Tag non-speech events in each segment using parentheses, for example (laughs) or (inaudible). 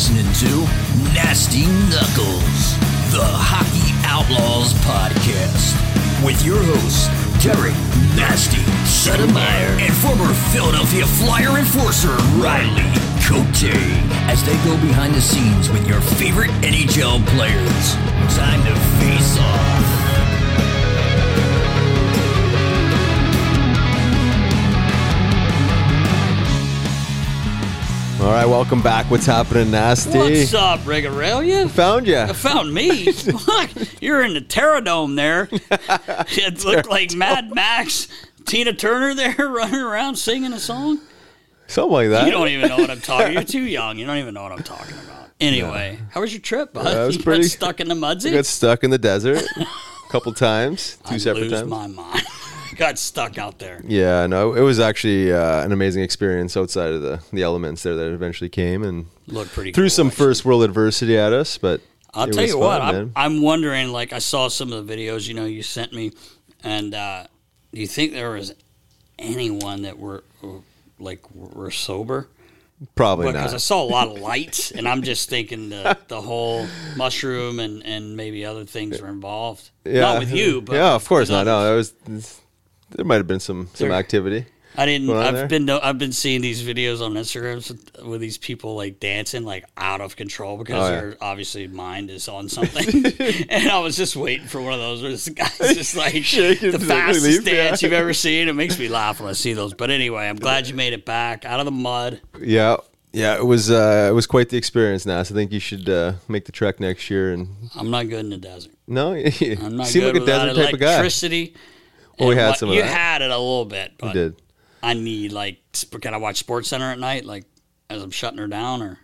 Listening to Nasty Knuckles, the Hockey Outlaws podcast, with your hosts, Derek Nasty Settlemyre and former Philadelphia Flyer enforcer, Riley Cote, as they go behind the scenes with your favorite NHL players. Time to face off. All right, welcome back. What's happening, Nasty? What's up, Rigarelia? Found you. Found me. (laughs) Fuck, you're in the Terradome there. (laughs) It looked like Mad Max, Tina Turner there (laughs) running around singing a song. Something like that. You don't even know what I'm talking. About. You're too young. You don't even know what I'm talking about. Anyway, how was your trip, bud? Yeah, was you pretty- got stuck in the I mudsy. got stuck in the desert a couple times, two I separate lose times. my mind. Got stuck out there. Yeah, no, it was actually uh, an amazing experience outside of the, the elements there that eventually came and Looked pretty. threw cool, some actually. first world adversity at us. But I'll tell you what, I'm. I'm wondering. Like, I saw some of the videos you know you sent me, and uh, do you think there was anyone that were were, like were sober? probably not. Because I saw a lot of (laughs) lights, and I'm just thinking the the whole mushroom and and maybe other things were involved. Yeah, Not with you, but yeah, of course not. No, that was there might have been some some There- activity. I didn't. I've there? been no- I've been seeing these videos on Instagram with, with these people like dancing like out of control because Oh, yeah. their obviously mind is on something. (laughs) and I was just waiting for one of those where this guy's just like (laughs) Shaking the fastest relief, dance yeah. you've ever (laughs) seen. It makes me laugh when I see those. But anyway, I'm glad you made it back out of the mud. Yeah, yeah, it was uh, it was quite the experience. Nas, I think you should uh, make the trek next year. And I'm not good in the desert. no, you I'm not seem good like a desert type of guy. electricity. Well, we had what- some of You that. had it a little bit, but You did. I need like. Can I watch Sports Center at night, like as I'm shutting her down, or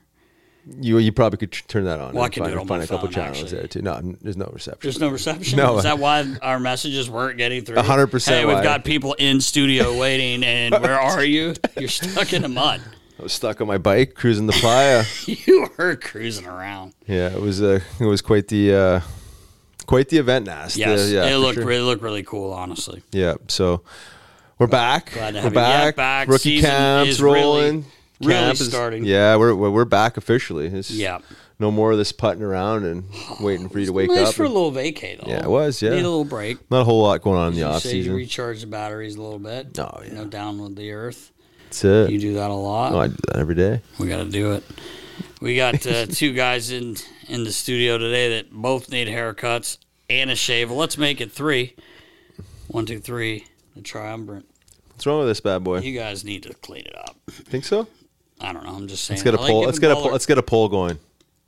You you probably could turn that on. Well, I can find, do it on find a couple phone, channels actually. there too. No, there's no reception. There's no reception. No. Is that why our messages weren't getting through? 100% Hey, we've why. got people in studio waiting, and (laughs) where are you? You're stuck in the mud. I was stuck on my bike cruising the playa. (laughs) You were cruising around. yeah, it was uh, it was quite the uh, quite the event. Nas. Yes, yeah, it looked sure. really looked really cool. Honestly, Yeah, so we're back. Glad to we're have you. Yeah, back. back. Rookie Season camps really- rolling. really Camp is- starting. Yeah, we're we're we're back officially. It's Yeah. No more of this putting around and waiting for you to wake nice up. for a little vacay though. Yeah, it was, yeah. need a little break. Not a whole lot going on in the You off you season. recharge the batteries a little bit. Oh, You know, down with the earth. That's it. You do that a lot. Oh, I do that every day. we got to do it. We got uh, (laughs) two guys in in the studio today that both need haircuts and a shave. Well, let's make it three. One, two, three. The triumvirate. What's wrong with this bad boy? You guys need to clean it up. Think so? I don't know. I'm just saying. Let's get a I like poll. Let's get a poll, let's get a poll going.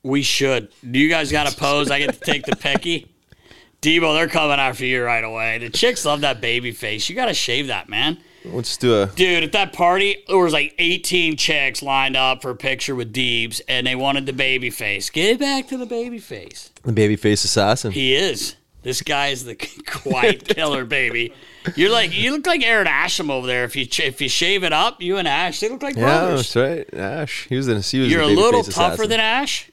We should. Do you guys got a pose? I get to take the pecky. Debo, they're coming after you right away. The chicks love that baby face. You got to shave that, man. Let's do a. Dude, at that party, there was like 18 chicks lined up for a picture with Deebs, and they wanted the baby face. Get back to the baby face. The babyface assassin. He is. This guy is the (laughs) quiet killer, baby. You're like you look like Aaron Asham over there. If you if you shave it up, you and Ash, they look like yeah, brothers. that's right. Ash. He was in. He was You're a little tougher assassin. than Ash,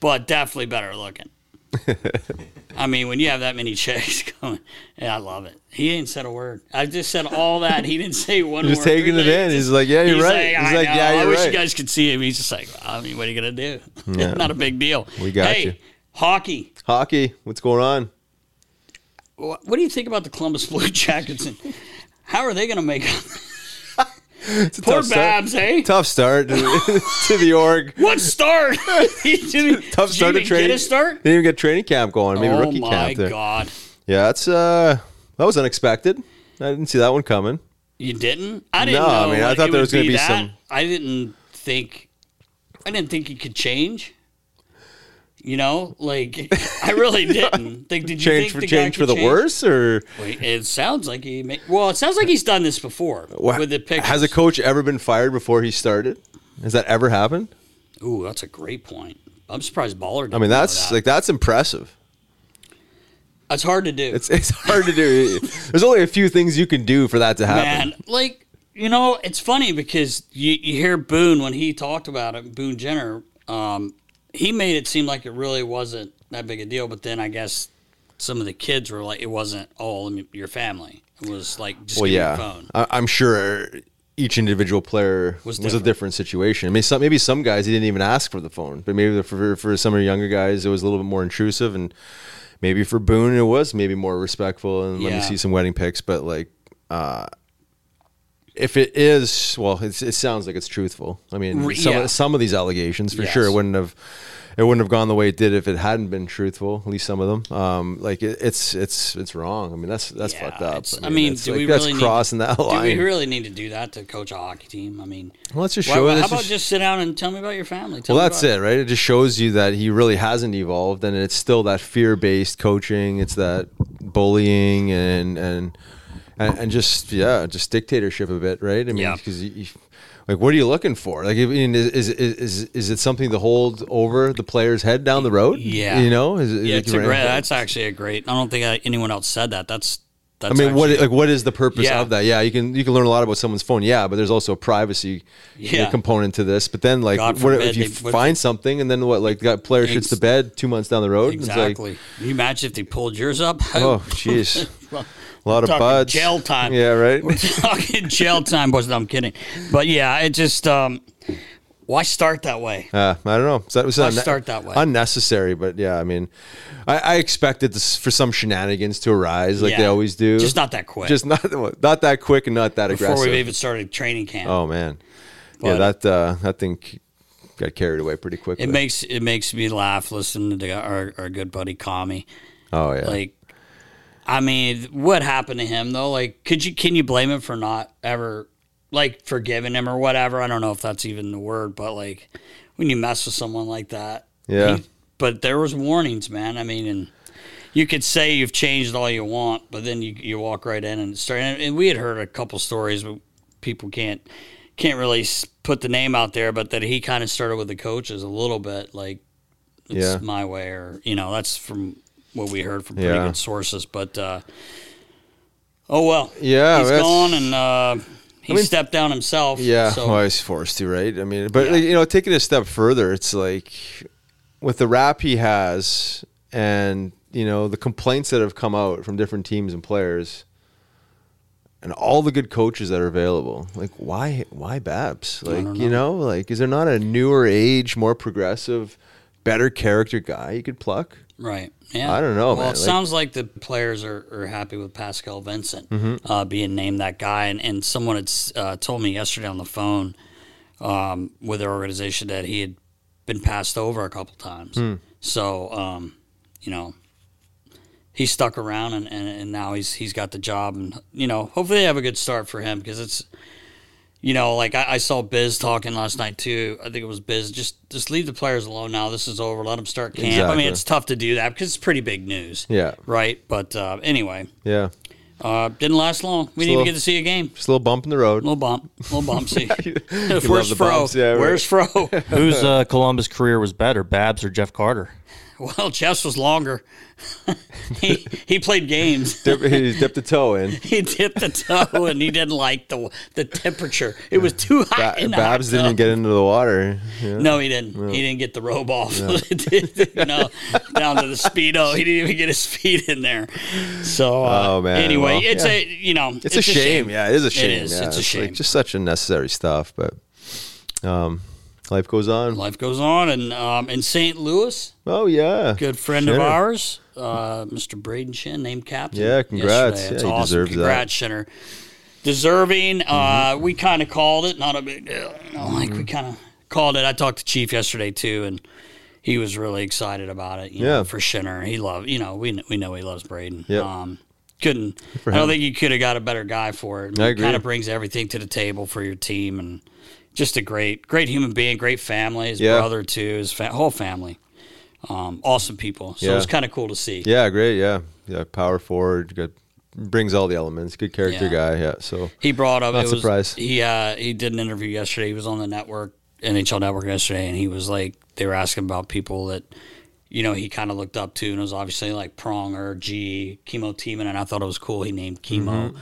but definitely better looking. (laughs) I mean, when you have that many checks (laughs) coming, yeah, I love it. He ain't said a word. I just said all that. He didn't say one He's word. just taking it in. He's like, yeah, you're He's right. like, He's I like, know. yeah, you're I wish right. you guys could see him. He's just like, I mean, what are you gonna do? (laughs) Yeah. Not a big deal. We got hey, you. Hockey. Hockey. What's going on? What, do you think about the Columbus Blue Jackets? And how are they gonna make up? It's Poor tough start. Babs, hey? Tough start to, (laughs) to the org. What start? (laughs) didn't, Tough start to training. Get a start? Didn't even get training camp going. Maybe oh rookie my camp there. god! Yeah, that's uh, that was unexpected. I didn't see that one coming. You didn't? I didn't No, I mean, I thought there was gonna be that. some- I didn't think. I didn't think he could change. You know, like (laughs) I really didn't think. Did you Change think for the change for the change? worse, or Wait, it sounds like he. May, well, it sounds like he's done this before Wha- with the pictures. has a coach ever been fired before he started? Has that ever happened? Ooh, that's a great point. I'm surprised Baller. Didn't I mean, that's that. like that's impressive. that's hard to do. It's it's hard to do. (laughs) There's only a few things you can do for that to happen. Man, like you know, it's funny because you, you hear Boone when he talked about it. Boone Jenner, um, he made it seem like it really wasn't that big a deal. But then I guess some of the kids were like, it wasn't all in your family. It was like just well, yeah, phone. I, I'm sure each individual player Was was, a different. situation. I mean, some, maybe some guys he didn't even ask for the phone, but maybe for for some of the younger guys it was a little bit more intrusive, and maybe for Boone it was maybe more respectful and let me see some wedding pics. But like, uh, if it is, well, it's, it sounds like it's truthful. I mean, some yeah. of, some of these allegations for Yes. sure it wouldn't have. It wouldn't have gone the way it did if it hadn't been truthful. At least some of them. Um, like it, it's it's it's wrong. I mean, that's that's Yeah, fucked up. it's- I mean, do like, we really crossing need, that line. Do we really need to do that to coach a hockey team? I mean, Well, let's just why- show. how let's about just- just sit down and tell me about your family? Tell well, that's it, right? It just shows you that he really hasn't evolved, and it's still that fear-based coaching. It's that bullying and and and, and just yeah, just dictatorship a bit, right? I mean, Yeah. because like, what are you looking for? Like, I mean, is, is is is it something to hold over the player's head down the road? Yeah. you know, is, it- Yeah, it's a great. That's actually a great. I don't think I, anyone else said that. That's. that's I mean, what like what is the purpose Yeah. of that? Yeah, you can you can learn a lot about someone's phone. Yeah, but there's also a privacy Yeah. component to this. But then, like, God what forbid if you they- find something and then what? Like, that player shits the bed two months down the road. It's like, Exactly. You imagine if they pulled yours up? (laughs) Oh, jeez. A lot of talking buds. Jail time. Yeah, right. We're talking (laughs) jail time, boys. No, I'm kidding. But yeah, it just um, why start that way? Uh, I don't know. So it was Why unne- start that way? unnecessary, but yeah, I mean, I, I expected this for some shenanigans to arise, like they always do. Just not that quick. Just not (laughs) not that quick and not that Before aggressive. Before we've even started training camp. oh man, But- yeah, that uh, that thing got carried away pretty quickly. It makes it makes me laugh listening to our, our good buddy Kami. oh yeah, Like, I mean, what happened to him though? Like, could you can you blame him for not ever like forgiving him or whatever? I don't know if that's even the word, but like when you mess with someone like that, Yeah. he- but there was warnings, man. I mean, and you could say you've changed all you want, but then you you walk right in and start. And, and we had heard a couple stories, but people can't can't really put the name out there, but that he kind of started with the coaches a little bit, like it's Yeah. my way, or you know, that's from what we heard from pretty Yeah. good sources. But uh, oh well, Yeah, he's gone, and uh, he mean- stepped down himself. Yeah, so well, he's forced to, right? I mean, but Yeah. you know, taking it a step further, it's like with the rap he has, and you know the complaints that have come out from different teams and players, and all the good coaches that are available. Like, why, why Babs? Like, you know, like, is there not a newer age, more progressive, better character guy you could pluck? Right. Yeah. I don't know, Well, man. it Like- sounds like the players are, are happy with Pascal Vincent Mm-hmm. uh, being named that guy. And, and someone had uh, told me yesterday on the phone um, with their organization that he had been passed over a couple times. So, um, you know, he stuck around and, and, and now he's he's got the job and you know hopefully they have a good start for him because it's you know like I, I saw Biz talking last night too. I think it was Biz. Just just leave the players alone now. This is over. Let them start camp. I mean it's tough to do that because it's pretty big news. Yeah. Right. But uh, anyway, Yeah. uh, didn't last long. We didn't even get to see a game. Just a little bump in the road. A little bump. A little bump. See. (laughs) Where's the Fro? yeah, right. Where's Fro? (laughs) Whose uh, Columbus career was better, Babs or Jeff Carter? (laughs) well, Jeff's was longer. (laughs) he he played games. (laughs) He dipped a toe in. he dipped the toe and he didn't like the the temperature. It was too hot. Ba- in the Babs didn't tub. get into the water. Yeah. No, he didn't. He didn't get the robe off. you know, down to the speedo. He didn't even get his feet in there. So, uh, Oh, man. Anyway, Well, it's yeah. a you know, It's, a, shame. Yeah, it is a shame. It is. Yeah, it's a shame. Like just such unnecessary stuff, but um, life goes on. Life goes on, and um, in St. Louis, Oh yeah, good friend of ours, uh, Mr. Brayden Schenn, named captain. Yeah, congrats. yesterday. Yeah, It's he awesome. deserves that. Mm-hmm. congrats, Shinner. Deserving. Uh, we kind of called it, not a big deal. You know, like we Mm-hmm. kind of called it. I talked to Chief yesterday too, and he was really excited about it. You Yeah. know, for Shinner, he loved. You know, we we know he loves Brayden. Yep. Um, couldn't. I don't think you could have got a better guy for it. I agree. Kind of brings everything to the table for your team, and just a great, great human being, great family. His Yeah. brother too, his fa- whole family. Um, awesome people. So Yeah. it's kind of cool to see. Yeah, great. Yeah, yeah. Power forward. Good. Brings all the elements. Good character Yeah. guy. Yeah. So He brought up. Not surprised. He uh, he did an interview yesterday. He was on the network, NHL Network yesterday, and he was like, they were asking about people that, you know, he kind of looked up to, and it was obviously like Pronger, G, Kimmo Timonen, and I thought it was cool. He named Kimmo,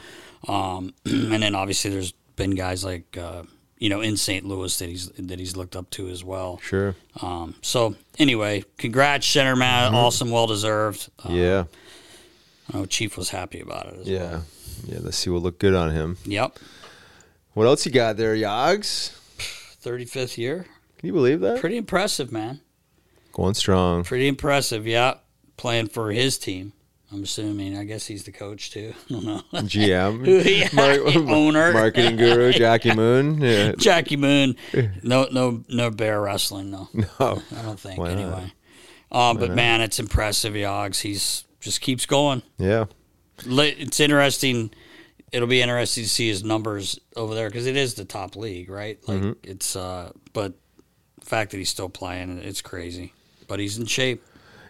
Mm-hmm. um, (clears throat) and then obviously there's been guys like. Uh, you know, in St. Louis that he's that he's looked up to as well. sure. Um, so anyway, congrats, Center man, awesome, well deserved. Uh, yeah. I know Chief was happy about it. As well. Yeah. Yeah. Let's see what look good on him. Yep. What else you got there, Yogs? Thirty fifth year. Can you believe that? Pretty impressive, man. Going strong. Pretty impressive, yeah. Playing for his team. I'm assuming. I guess he's the coach too. (laughs) I don't know. (laughs) GM, Yeah, (laughs) owner. marketing guru, Jackie Moon. Yeah. Jackie Moon. No, no, no bear wrestling. No, No. I don't think. Why not? anyway. Uh, but man, it's impressive, Yogs. He's just keeps going. Yeah. It's interesting. It'll be interesting to see his numbers over there because it is the top league, right? Like Mm-hmm. it's. uh But the fact that he's still playing, it's crazy. But he's in shape.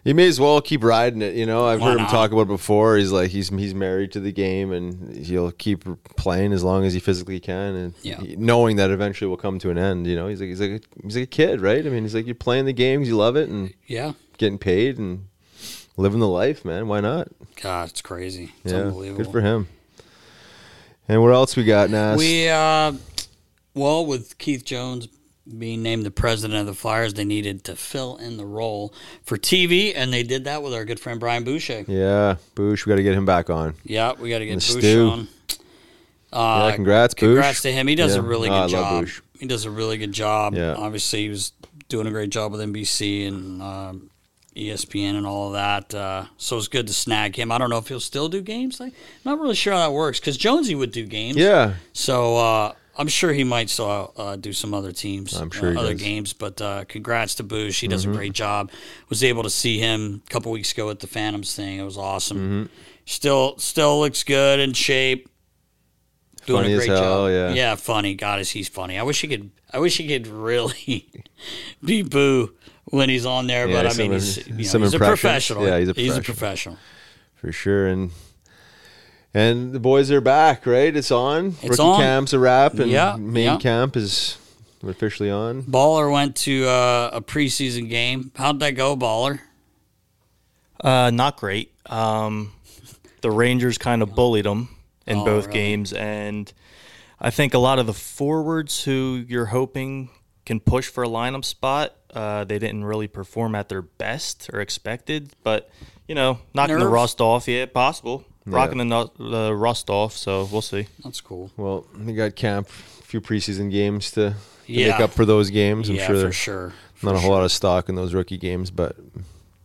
You may as well keep riding it. You know, I've Why heard him not? talk about it before. He's like he's he's married to the game, and he'll keep playing as long as he physically can, and Yeah. he- knowing that eventually will come to an end. You know, he's like he's like a, he's like a kid, right? I mean, he's like you're playing the games, you love it, and Yeah. getting paid and living the life, man. Why not? God, it's crazy. It's yeah, unbelievable. good for him. And what else we got, Nas? We uh, well, with Keith Jones being named the president of the Flyers, they needed to fill in the role for TV, and they did that with our good friend Brian Boucher. yeah, Boosh, we got to get him back on. Yeah, we got to get Boucher on. Uh, yeah, congrats. Congrats to him. He does a Yeah. really Oh, good job. He does a really good job. Yeah. Obviously, he was doing a great job with NBC and um, ESPN and all of that. Uh, so it's good to snag him. I don't know if he'll still do games. Like, I'm not really sure how that works because Jonesy would do games. Yeah, So uh, I'm sure he might still uh, do some other teams, I'm sure uh, other does. Mm-hmm. games. But uh, congrats to Boosh. He does a great job. Was able to see him a couple weeks ago at the Phantoms thing. It was awesome. Mm-hmm. Still, still looks good in shape. Doing Funny a great hell, job. yeah. yeah, funny. God, is he's funny. I wish he could. I wish he could really (laughs) be Boo when he's on there. Yeah, but I mean, he's, you know, he's a professional. Yeah, he's a He's a professional. professional. for sure. And and the boys are back, right? It's on. It's Rookie on. camp's a wrap, and Yeah, main yeah. camp is officially on. Baller went to uh, a preseason game. How'd that go, Baller? Uh, not great. Um, the Rangers kind of bullied them in Oh, both really? games, and I think a lot of the forwards who you're hoping can push for a lineup spot, uh, they didn't really perform at their best or expected. But you know, knocking the rust off, yeah, possible. Rocking the, nu- the rust off, so we'll see. That's cool. Well, they got camp, a few preseason games to, to Yeah. make up for those games. I'm yeah, sure for there's sure. not a whole lot of stock in those rookie games, but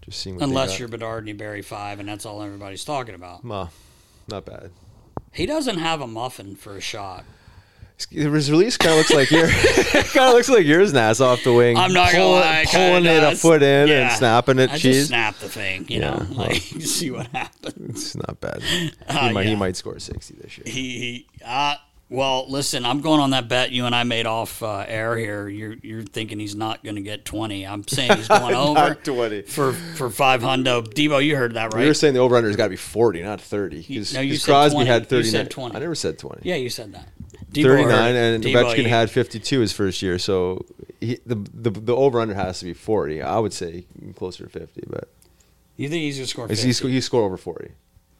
just seeing what they Unless got. you're Bedard and you bury five, and that's all everybody's talking about. Well, not bad. He doesn't have a muffin for a shot. His release kind of looks like your (laughs) kind of looks like yours, Nas, off the wing. I'm not gonna pulling, lie, it pulling it a foot in Yeah. and snapping it. I cheese. just snap the thing, you Yeah, know, well. like (laughs) see what happens. It's not bad. Uh, (laughs) he, might, he might score sixty this year. He, he uh, well, listen, I'm going on that bet you and I made off uh, air here. You're you're thinking he's not going to get 20. I'm saying he's going over Not 20. for for five hundo. Debo, you heard that were right? saying the over under has got to be forty, not thirty. Because no, you said Crosby 20. had You thirty. said 20. I never said twenty. Yeah, you said that. Debo Thirty heard nine, it. and Debo, Ovechkin you- had fifty two his first year. So he, the the the over under has to be forty. I would say closer to fifty, but You think he's going to score? he 50? sco- he scored over forty.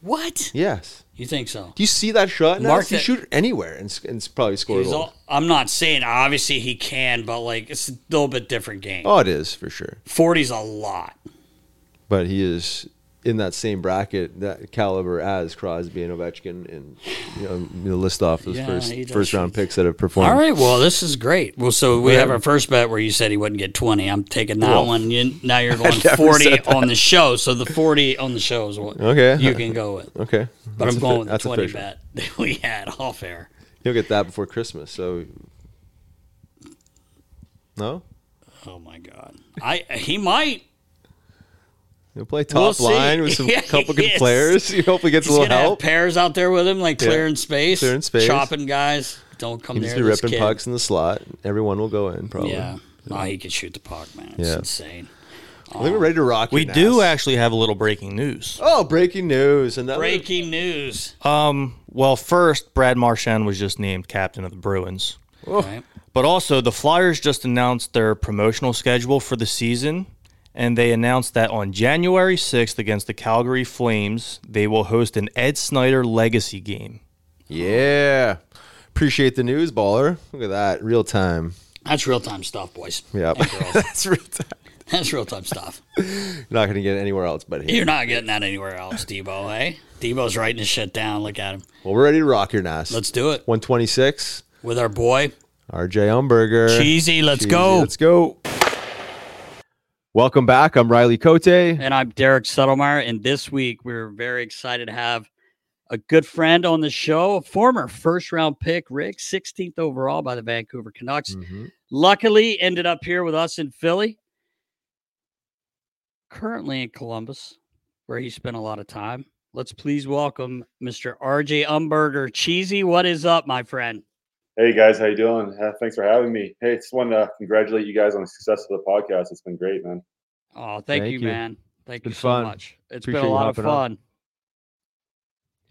What? Yes. You think so? Do you see that shot? Mark Mark he that- shoot anywhere and, and probably score all, I'm not saying obviously he can, but like it's a little bit different game. oh, it is for sure. 40's a lot. But he is in that same bracket, that caliber as Crosby and Ovechkin, and you know, you list off those Yeah, first first round picks that have performed. All right, well, this is great. Well, so we Yeah. have our first bet where you said he wouldn't get 20. I'm taking that Well, one. You, now you're (laughs) going 40 on the show. So the 40 on the show is what Okay. you can go with. Okay, But That's I'm going with the that's 20 official. bet (laughs) that we had off air. He'll get that before Christmas. So no, Oh my god. I he might. He'll play We'll top line with (laughs) some Yeah, couple good he is. players. (laughs) He hopefully gets He's a little help. have pairs out there with him, like Yeah. clearing space, Clearing space. chopping guys. Don't come He'll near just be ripping kid. pucks in the slot. Everyone will go in probably. Yeah. Oh, he can shoot the puck, man. It's Yeah. insane. I think we're ready to rock. We do Nas. actually have a little breaking news. Oh, breaking news! Another Breaking news. Um, well, first, Brad Marchand was just named captain of the Bruins. Right? But also, the Flyers just announced their promotional schedule for the season, and they announced that on January 6th against the Calgary Flames, they will host an Ed Snider legacy game. Yeah. Appreciate the news, baller. Look at that. Real time. That's real time stuff, boys. Yeah. (laughs) That's real time. That's real time stuff. You're not going to get it anywhere else but here. You're not getting that anywhere else, Debo, hey? Debo's writing his shit down. Look at him. Well, we're ready to rock your NAS. Let's do it. 126. With our boy, RJ Umberger. Cheesy. Let's Cheesy, go. Let's go. Welcome back. I'm Riley Cote. And I'm Derek Settlemyre. And this week, we're very excited to have a good friend on the show, a former first round pick, Rick, 16th overall by the Vancouver Canucks. Mhm. Luckily, ended up here with us in Philly. Currently in Columbus, where he spent a lot of time. Let's please welcome Mr. RJ Umberger. Cheesy, what is up, my friend? Hey guys, how you doing? Uh, thanks for having me. Hey, just want to congratulate you guys on the success of the podcast. It's been great, man. Oh, thank, Thank you, you. man. Thank been you so fun. much. It's Appreciate been a lot of hopping on. fun.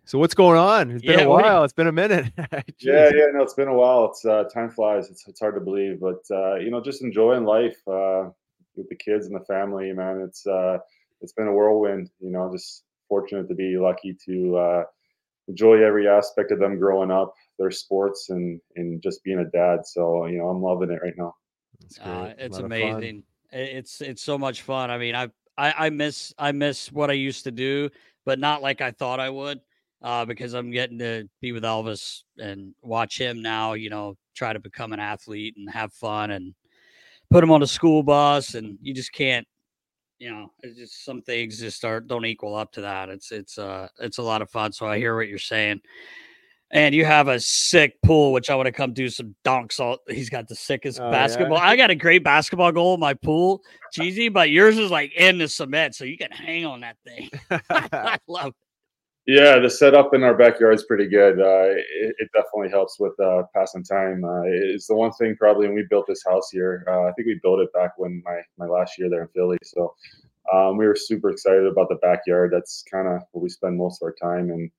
So what's going on? It's been Yeah, a what do you- while. It's been a minute. (laughs) Yeah, yeah, no, it's been a while. It's uh, time flies. It's it's hard to believe, but uh, you know, just enjoying life uh, with the kids and the family, man. It's uh, it's been a whirlwind. You know, just fortunate to be lucky to uh, enjoy every aspect of them growing up, their sports, and and just being a dad. So you know, I'm loving it right now. It's, Uh, it's lot of fun. amazing. It's it's so much fun. I mean, I, I I miss I miss what I used to do, but not like I thought I would. Uh, because I'm getting to be with Elvis and watch him now. You know, try to become an athlete and have fun and put him on a school bus, and you just can't. You know, it's just some things just are don't equal up to that. It's it's uh it's a lot of fun. So I hear what you're saying. And you have a sick pool, which I want to come do some dunks. All he's got the sickest Oh, yeah? basketball. I got a great basketball goal in my pool, cheesy, but yours is like in the cement, so you can hang on that thing. (laughs) I (laughs) love. Yeah, the setup in our backyard is pretty good. Uh, it, it definitely helps with uh, passing time. Uh, it's the one thing probably when we built this house here. Uh, I think we built it back when my my last year there in Philly. So um, we were super excited about the backyard. That's kind of where we spend most of our time and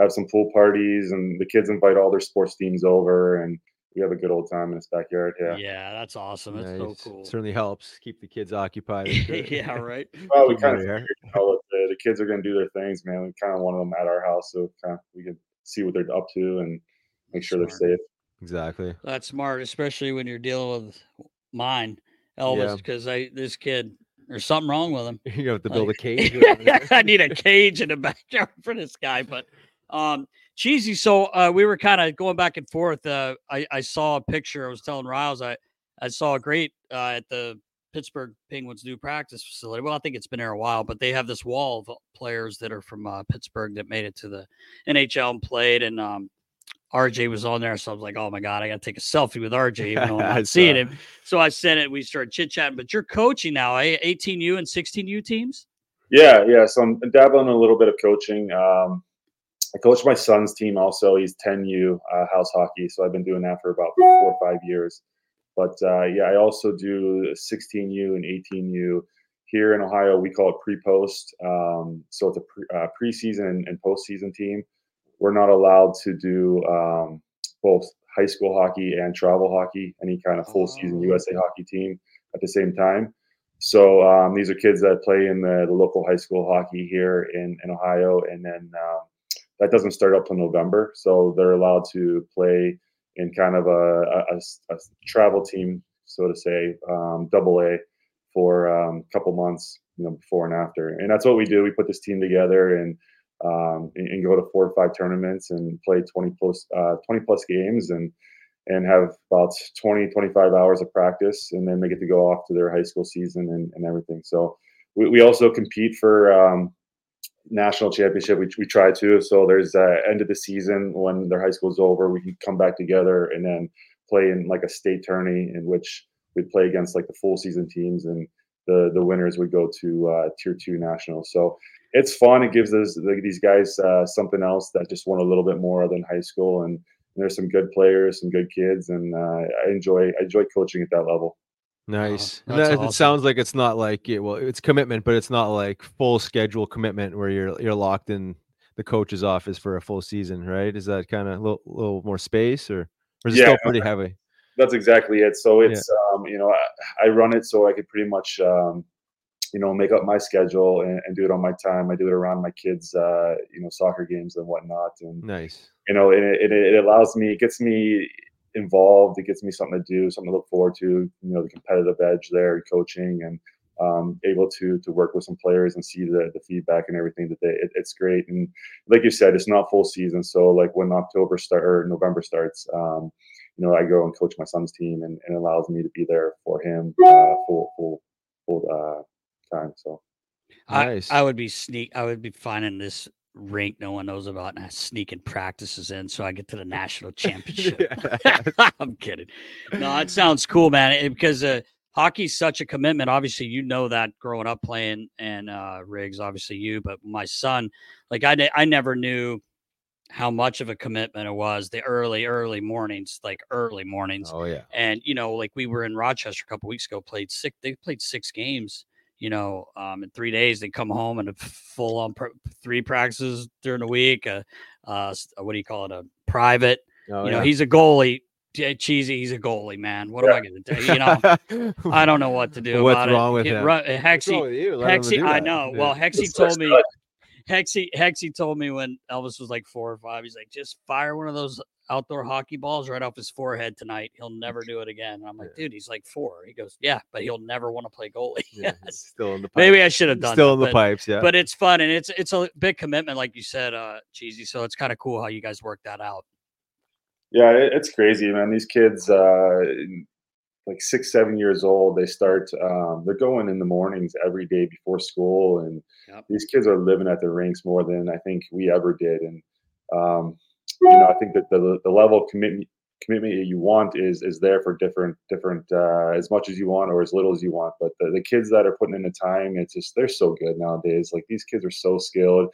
have some pool parties. And the kids invite all their sports teams over, and we have a good old time in this backyard. Yeah, Yeah. that's awesome. It's Nice. so cool. Certainly helps keep the kids occupied. (laughs) yeah, right. (laughs) Well, we kind of them figured, you know, the, the kids are going to do their things, man. We kind of wanted them at our house so kind of we could see what they're up to and make sure they're safe. Exactly. That's smart, especially when you're dealing with mine, Elvis, Yeah. because I this kid there's something wrong with him. (laughs) You have to build a cage. I need a cage in the backyard for this guy. But um cheesy. So uh we were kind of going back and forth. Uh I, I saw a picture. I was telling Riles I I saw a great uh at the Pittsburgh Penguins new practice facility. Well, I think it's been there a while, but they have this wall of players that are from uh, Pittsburgh that made it to the NHL and played. And um RJ was on there, so I was like, "Oh my god, I got to take a selfie with RJ." Even though I'm (laughs) not seeing him, so I sent it. We started chit chatting. But you're coaching now, eh? 18U and 16U teams. Yeah, yeah. So I'm dabbling in a little bit of coaching. Um, I coach my son's team also. He's 10U uh, house hockey, so I've been doing that for about four or five years. But uh, yeah, I also do 16U and 18U here in Ohio. We call it pre-post. Um, so it's a pre, uh, preseason and, and postseason team. We're not allowed to do um, both high school hockey and travel hockey, any kind of full season USA hockey team at the same time. So um, these are kids that play in the, the local high school hockey here in, in Ohio, and then um, that doesn't start up till November. So they're allowed to play in kind of a, a, a travel team, so to say, um, double A for um, a couple months, you know, before and after. And that's what we do. We put this team together and um, and, and go to four or five tournaments and play 20 plus uh, 20 plus games and and have about 20 25 hours of practice and then they get to go off to their high school season and, and everything so we, we also compete for um, national championship we, we try to. So there's uh, end of the season when their high school is over we can come back together and then play in like a state tourney in which we play against like the full season teams and the the winners would go to uh, tier two national. So it's fun. It gives us like, these guys uh, something else that just want a little bit more than high school. And there's some good players, some good kids, and uh, I enjoy I enjoy coaching at that level. Nice. That- awesome. It sounds like it's not like yeah, well, it's commitment, but it's not like full schedule commitment where you're you're locked in the coach's office for a full season, right? Is that kind of a little, little more space, or, or is it Yeah, still pretty heavy? That's exactly it. So it's um, you know I, I run it so I could pretty much um, you know make up my schedule and, and do it on my time. I do it around my kids' uh, you know soccer games and whatnot, and Nice. you know and it, it, it allows me it gets me involved it gets me something to do something to look forward to you know the competitive edge there coaching and um, able to to work with some players and see the, the feedback and everything that they it, it's great and like you said it's not full season so like when october start or november starts um, you know i go and coach my son's team and, and it allows me to be there for him uh, full full full uh, time so Nice. I, I would be sneak. I would be finding this rink no one knows about and I sneaking practices in so I get to the national (laughs) championship. (laughs) (laughs) I'm kidding. No, it sounds cool, man. it- because uh, hockey's such a commitment. Obviously, you know that growing up playing and uh, Riggs. Obviously, you, but my son, like I, I never knew how much of a commitment it was. The early, early mornings, like early mornings. Oh yeah. And you know, like we were in Rochester a couple weeks ago, played six. They played six games. You know, um, in three days they come home and a full on pr- three practices during the week. Uh, uh, what do you call it? A private. Oh, you know, yeah. he's a goalie. Cheesy, he's a goalie, man. What am I going to do? You know, I don't know what to (laughs) do. What's about wrong it. with It him? ru- What's wrong Hexy, with you? Let him Hexy, I know. Yeah. Well, Hexy told me. good. Hexy, Hexy told me when Elvis was like four or five, he's like, just fire one of those outdoor hockey balls right off his forehead tonight. He'll never do it again. And I'm like, dude, he's like four. He goes, yeah, but he'll never want to play goalie. (laughs) Yeah, yes. still in the pipes. Maybe I should have done still that, in the but- pipes. Yeah. But it's fun and it's it's a big commitment, like you said, uh, cheesy. So it's kind of cool how you guys work that out. Yeah, it's crazy, man. These kids, uh, like six, seven years old, they start. Um, they're going in the mornings every day before school, and Yep. these kids are living at the rinks more than I think we ever did. And um, you know, I think that the the level of commitment commitment you want is is there for different different uh, as much as you want or as little as you want. But the, the kids that are putting in the time, it's just they're so good nowadays. Like these kids are so skilled,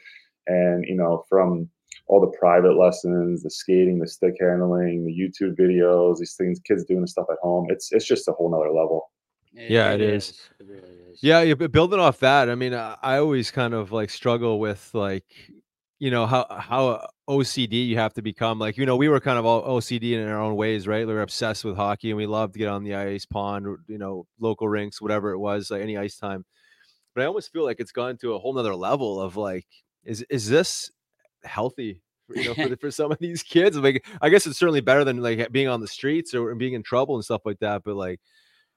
and you know from all the private lessons, the skating, the stick handling, the YouTube videos, these things, kids doing the stuff at home. It's it's just a whole nother level. Yeah, it is. It really is. Yeah, yeah, building off that, I mean, I, I always kind of like struggle with like, you know, how how OCD you have to become. Like, you know, we were kind of all OCD in our own ways, right? We were obsessed with hockey and we loved to get on the ice, pond, you know, local rinks, whatever it was, like any ice time. But I almost feel like it's gone to a whole nother level of like, is is this healthy? For, you know, for, the, (laughs) for some of these kids, like I guess it's certainly better than like being on the streets or being in trouble and stuff like that. But like,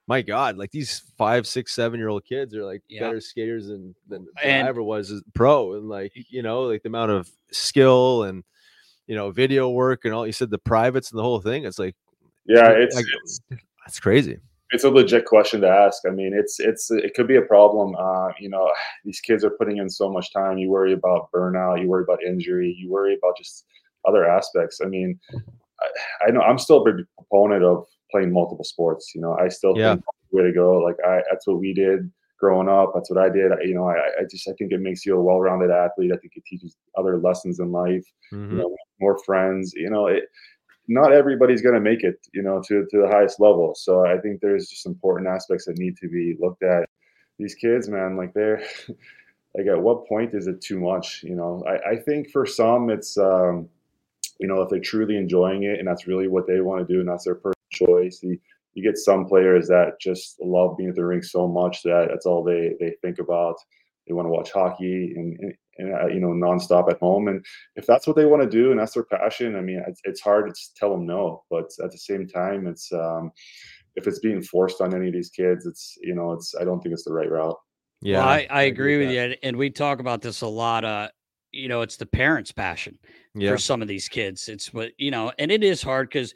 my God, like these five, six, seven year old kids are like Yeah. better skaters than than, than And- I ever was as pro. And like, you know, like the amount of skill and you know, video work and all you said the privates and the whole thing. It's like Yeah, it's like, it's that's crazy. It's a legit question to ask. I mean, it's it's it could be a problem. Uh, you know, (sighs) these kids are putting in so much time. You worry about burnout. You worry about injury. You worry about just other aspects. I mean, I, I know I'm still a big proponent of playing multiple sports. You know, I still Yeah. think way to go. Like I, that's what we did growing up. That's what I did. I- You know, I, I just I think it makes you a well-rounded athlete. I think it teaches other lessons in life. Mhm. You know, more friends. You know, it. Not everybody's going to make it. You know, to to the highest level. So I think there's just important aspects that need to be looked at. These kids, man, like they're (laughs) like at what point is it too much? You know, I, I think for some it's um, you know, if they're truly enjoying it and that's really what they want to do and that's their personal choice. You, you get some players that just love being at the rink so much that that's all they they think about. They want to watch hockey and, and uh, you know nonstop at home. And if that's what they want to do and that's their passion, I mean, it's, it's hard to tell them no. But at the same time, it's um, if it's being forced on any of these kids, it's you know, it's I don't think it's the right route. Yeah, well, I, I agree with that. you, and- and we talk about this a lot. Uh, you know, it's the parents' passion yeah, for some of these kids. It's what you know, and it is hard because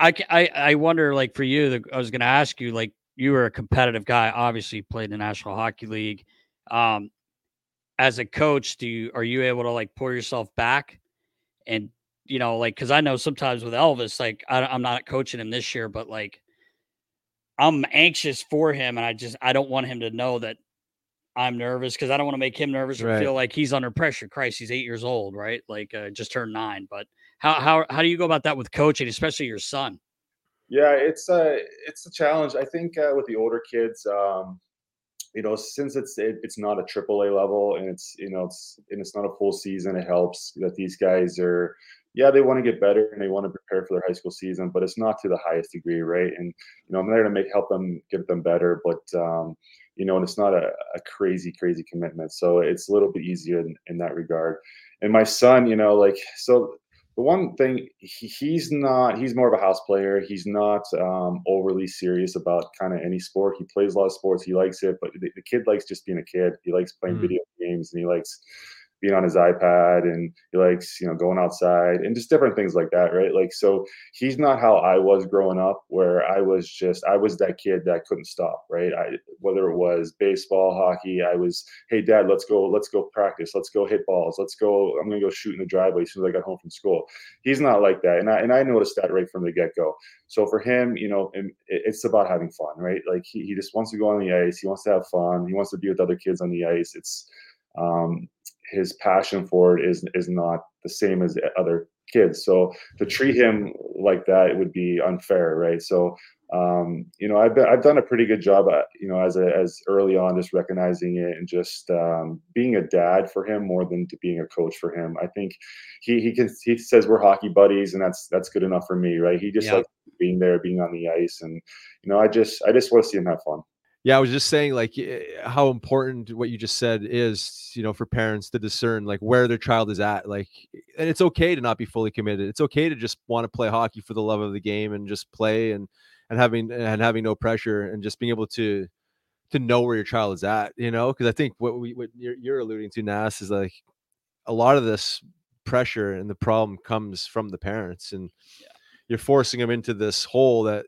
I, I I wonder like for you. The, I was going to ask you like you were a competitive guy. Obviously, played in the National Hockey League. Um, as a coach, do you are you able to like pull yourself back and you know like because I know sometimes with Elvis, like I, I'm not coaching him this year, but like I'm anxious for him, and I just I don't want him to know that I'm nervous because I don't want to make him nervous or Right. feel like he's under pressure. Christ, he's eight years old, right? Like uh, just turned nine. But how how how do you go about that with coaching, especially your son? Yeah, it's a it's a challenge. I think uh, with the older kids, um, you know, since it's it, it's not a triple A level and it's you know it's and it's not a full season, it helps that these guys are yeah they want to get better and they want to prepare for their high school season, but it's not to the highest degree, right? And you know I'm there to make help them get them better, but um, you know, and it's not a, a crazy crazy commitment, so it's a little bit easier in, in that regard. And my son, you know, like so the one thing he, he's not he's more of a house player. He's not um, overly serious about kind of any sport. He plays a lot of sports. He likes it but the, the kid likes just being a kid. He likes playing Mhm. video games and he likes being on his ipad and he likes you know going outside and just different things like that right? Like so he's not how i was growing up where i was just i was that kid that couldn't stop right? I whether it was baseball hockey i was hey dad let's go let's go practice let's go hit balls let's go i'm gonna go shoot in the driveway as soon as i got home from school. He's not like that and i and i noticed that right from the get-go. So for him you know it- it's about having fun right? Like he, he just wants to go on the ice he wants to have fun he wants to be with other kids on the ice it's um his passion for it is is not the same as other kids so to treat him like that would be unfair right so um, you know, I've been, I've done a pretty good job at, you know, as a, as early on, just recognizing it and just um, being a dad for him more than to being a coach for him. I think he, he can, he says we're hockey buddies and that's, that's good enough for me. Right. He just Yeah. likes being there, being on the ice. And, you know, I just, I just want to see him have fun. Yeah, I was just saying like eh, how important what you just said is, you know, for parents to discern like where their child is at. Like and it's okay to not be fully committed. It's okay to just want to play hockey for the love of the game and just play and and having and having no pressure and just being able to to know where your child is at, you know? Because I think what we what you're, you're alluding to, Nas, is like a lot of this pressure and the problem comes from the parents and you're forcing them into this hole that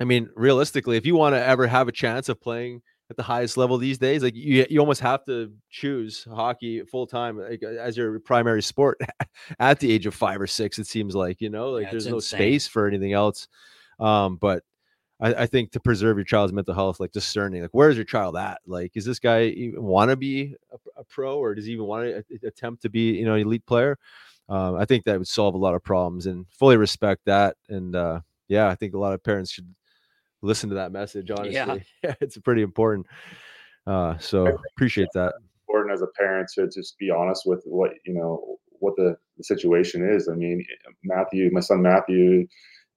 I mean, realistically, if you want to ever have a chance of playing at the highest level these days, like you, you almost have to choose hockey full time like, as your primary sport (laughs) at the age of five or six. It seems like you know, like Yeah, there's no insane. space for anything else. Um, but I, I think to preserve your child's mental health, like discerning, like where's your child at? Like, is this guy even want to be a, a pro, or does he even want to attempt to be, you know, an elite player? Um, I think that would solve a lot of problems, and fully respect that. And uh, yeah, I think a lot of parents should listen to that message. Honestly, Yeah. (laughs) yeah, it's pretty important. Uh, so appreciate that. important as a parent to just be honest with what you know what the, the situation is. I mean, Matthew, my son Matthew,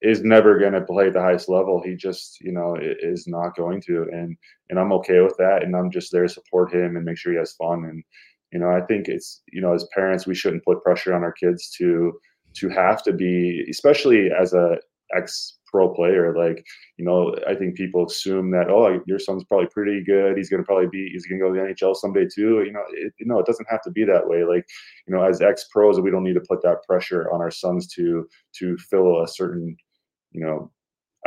is never going to play at the highest level. He just you know is not going to, and and I'm okay with that. And I'm just there to support him and make sure he has fun. And you know, I think it's you know as parents we shouldn't put pressure on our kids to to have to be, especially as a ex pro player like you know i think people assume that oh your son's probably pretty good he's going to probably be he's going to go to the nhl someday too you know it, you know it doesn't have to be that way like you know as ex pros we don't need to put that pressure on our sons to to fill a certain you know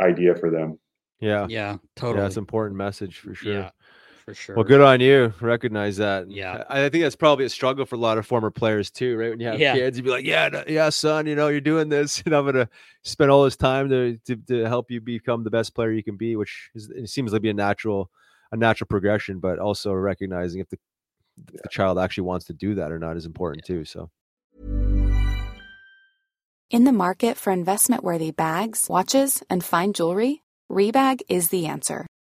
idea for them Yeah, Yeah, yeah, totally. it's an important message for sure. Yeah. For sure. Well, good on you. Recognize that. Yeah. I, I think that's probably a struggle for a lot of former players too, right? When you have Yeah. kids, you'd be like, "Yeah, no- yeah, son, you know, you're doing this, (laughs) and I'm gonna spend all this time to to, to help you become the best player you can be," which is, it seems like be a natural a natural progression, but also recognizing if the if the child actually wants to do that or not is important too. So. In the market for investment worthy bags, watches, and fine jewelry, Rebag is the answer.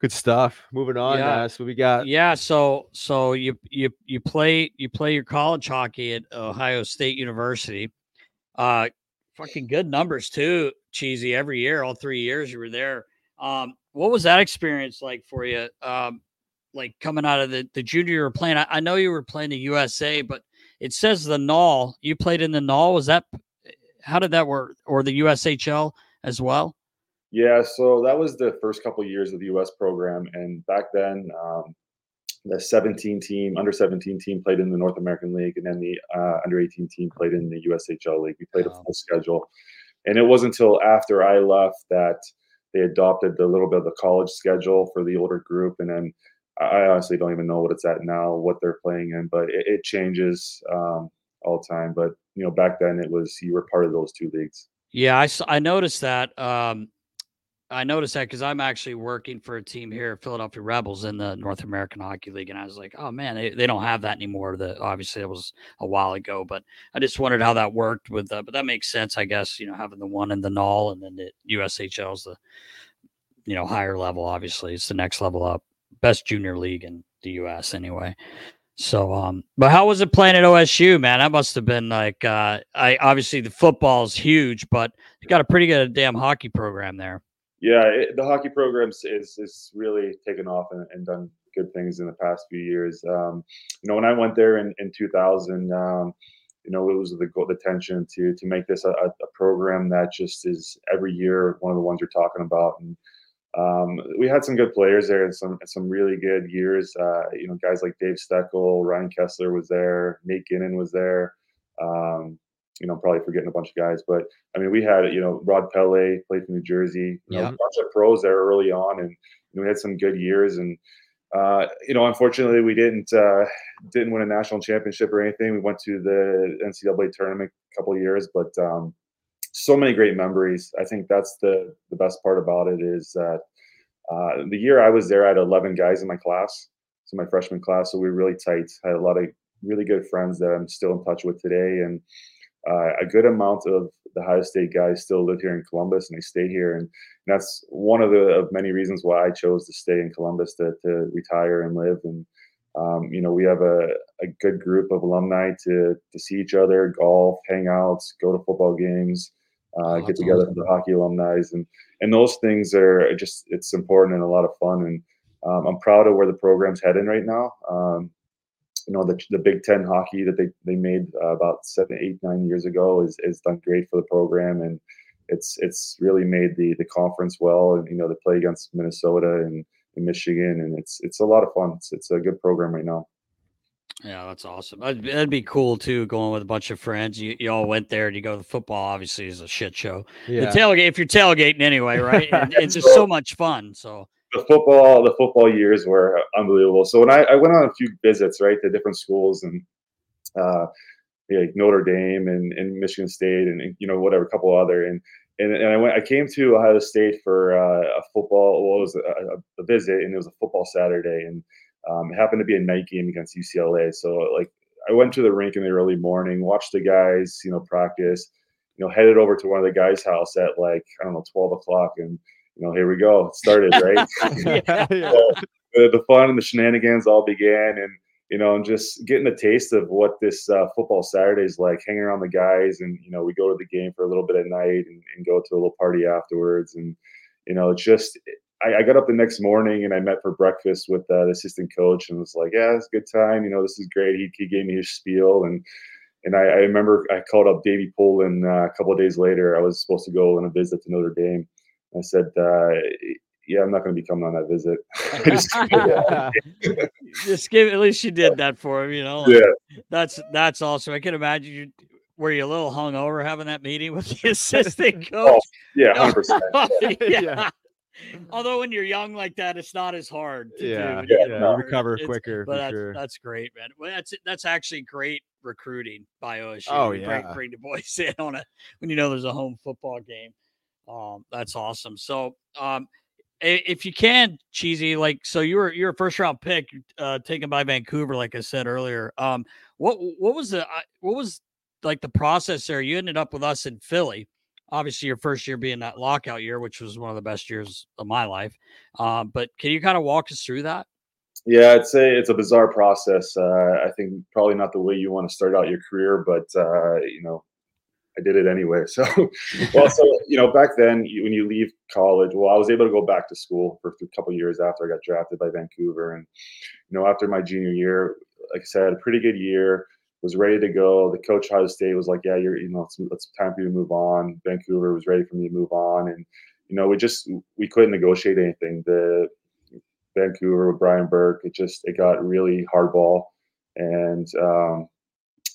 Good stuff. Moving on, Yeah. Nas, what we got? Yeah, so so you you you play you play your college hockey at Ohio State University. Uh fucking good numbers too, cheesy every year, all three years you were there. Um, what was that experience like for you? Um, like coming out of the, the junior you were playing. I, I know you were playing the USA, but it says the Null. You played in the Null. Was that how did that work? Or the USHL as well? Yeah, so that was the first couple of years of the U.S. program, and back then, um, the 17 team, under 17 team played in the North American League, and then the uh, under 18 team played in the USHL League. We played a full schedule, and it wasn't until after I left that they adopted a little bit of the college schedule for the older group, and then I honestly don't even know what it's at now, what they're playing in, but it, it changes um, all the time. But you know, back then it was you were part of those two leagues. Yeah, I, I noticed that. Um, I noticed that because I'm actually working for a team here, Philadelphia Rebels, in the North American Hockey League, and I was like, oh man, they, they don't have that anymore. The obviously it was a while ago, but I just wondered how that worked with. Uh, but that makes sense, I guess. You know, having the one and the null and then the USHL is the you know higher level. Obviously, it's the next level up, best junior league in the U.S. anyway. So, um, but how was it playing at OSU, man? That must have been like, uh, I obviously the football is huge, but you got a pretty good damn hockey program there. Yeah, it, the hockey programs is is really taken off and, and done good things in the past few years. Um, you know, when I went there in, in 2000, um, you know, it was the goal, the tension to to make this a, a program that just is every year one of the ones you're talking about. And um, we had some good players there and some some really good years. Uh, you know, guys like Dave Steckel, Ryan Kesler was there, Nate Guenin was there. Um, you know, probably forgetting a bunch of guys, but I mean, we had you know Rod Pelley played for New Jersey. You know, Yeah. a bunch of pros there early on, and we had some good years. And uh, you know, unfortunately, we didn't uh, didn't win a national championship or anything. We went to the NCAA tournament a couple of years, but um, so many great memories. I think that's the the best part about it is that uh, the year I was there, I had 11 guys in my class, so my freshman class. So we were really tight. I had a lot of really good friends that I'm still in touch with today, and uh, a good amount of the Ohio State guys still live here in Columbus, and they stay here. And that's one of the of many reasons why I chose to stay in Columbus to, to retire and live. And um, you know, we have a, a good group of alumni to to see each other, golf, hangouts, go to football games, uh, get together for the hockey alumni, and and those things are just it's important and a lot of fun. And um, I'm proud of where the program's heading right now. Um, you know, the, the Big Ten hockey that they, they made uh, about seven, eight, nine years ago is, is done great for the program. And it's, it's really made the, the conference well. And, you know, they play against Minnesota and in Michigan, and it's it's a lot of fun. It's it's a good program right now. Yeah, that's awesome. That'd, that'd be cool too, going with a bunch of friends. You, you all went there and you go to the football, obviously, is a shit show. Yeah. The tailgate, if you're tailgating anyway, right? (laughs) And it's just so much fun. So, the football the football years were unbelievable. So when I, I went on a few visits, right, to different schools and uh, like Notre Dame and, and Michigan State and, and, you know whatever, a couple other and and, and I went I came to Ohio State for uh, a football well it was a, a, visit and it was a football Saturday and um, it happened to be a night game against UCLA. So like I went to the rink in the early morning, watched the guys you know practice, you know headed over to one of the guys' house at like I don't know twelve o'clock and you know here we go it started right. (laughs) yeah. So, the, the fun and the shenanigans all began and you know, and just getting a taste of what this uh, football Saturday is like, hanging around the guys, and you know, we go to the game for a little bit at night and, and go to a little party afterwards, and you know, it's just. I, I, got up the next morning and I met for breakfast with uh, the assistant coach and was like, "Yeah, it's a good time. You know, this is great." He, he gave me his spiel and and I, I remember I called up Davey Poulin uh, a couple of days later. I was supposed to go on a visit to Notre Dame. I said, uh, yeah, I'm not going to be coming on that visit. (laughs) just, (laughs) just give at least you did that for him, you know. Yeah, that's that's awesome. I can imagine you were you a little hungover having that meeting with the assistant (laughs) coach. Oh, yeah, hundred percent. yeah. Although when you're young like that, it's not as hard. To yeah, do yeah, no, recover it's, quicker. But that's, sure. that's great, man. Well, that's that's actually great recruiting by OSU. Oh bring, yeah, bring the boys in on it when you know there's a home football game. Um, that's awesome. So, um, if you can, cheesy, like so, you were you're a first round pick, uh, taken by Vancouver, like I said earlier. Um, what what was the what was like the process there? You ended up with us in Philly. Obviously, your first year being that lockout year, which was one of the best years of my life. Um, but can you kind of walk us through that? Yeah, I'd say it's a bizarre process. Uh, I think probably not the way you want to start out your career, but uh, you know, I did it anyway. So, (laughs) well, so you know, back then when you leave college, well, I was able to go back to school for a couple years after I got drafted by Vancouver, and you know, after my junior year, like I said, a pretty good year. Was ready to go. The coach Ohio State was like, "Yeah, you're, you know, it's, it's time for you to move on." Vancouver was ready for me to move on, and you know, we just we couldn't negotiate anything. The Vancouver with Brian Burke, it just it got really hardball, and um,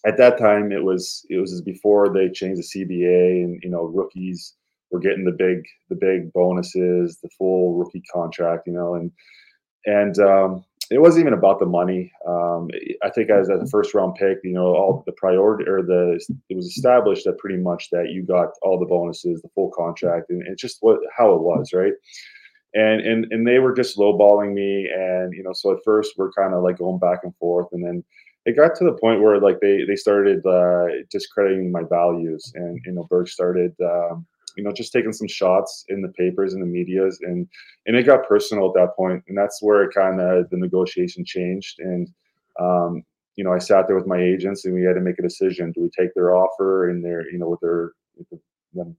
at that time it was it was before they changed the CBA and you know rookies were getting the big the big bonuses, the full rookie contract, you know, and and um, it wasn't even about the money. Um, I think as a first round pick, you know, all the priority or the it was established that pretty much that you got all the bonuses, the full contract, and it's just what how it was, right? And and and they were just lowballing me, and you know, so at first we're kind of like going back and forth, and then it got to the point where like they they started uh, discrediting my values, and you know, Burke started. Um, you know, just taking some shots in the papers and the medias, and and it got personal at that point, and that's where it kind of the negotiation changed. And um, you know, I sat there with my agents, and we had to make a decision: do we take their offer and their, you know, with their with them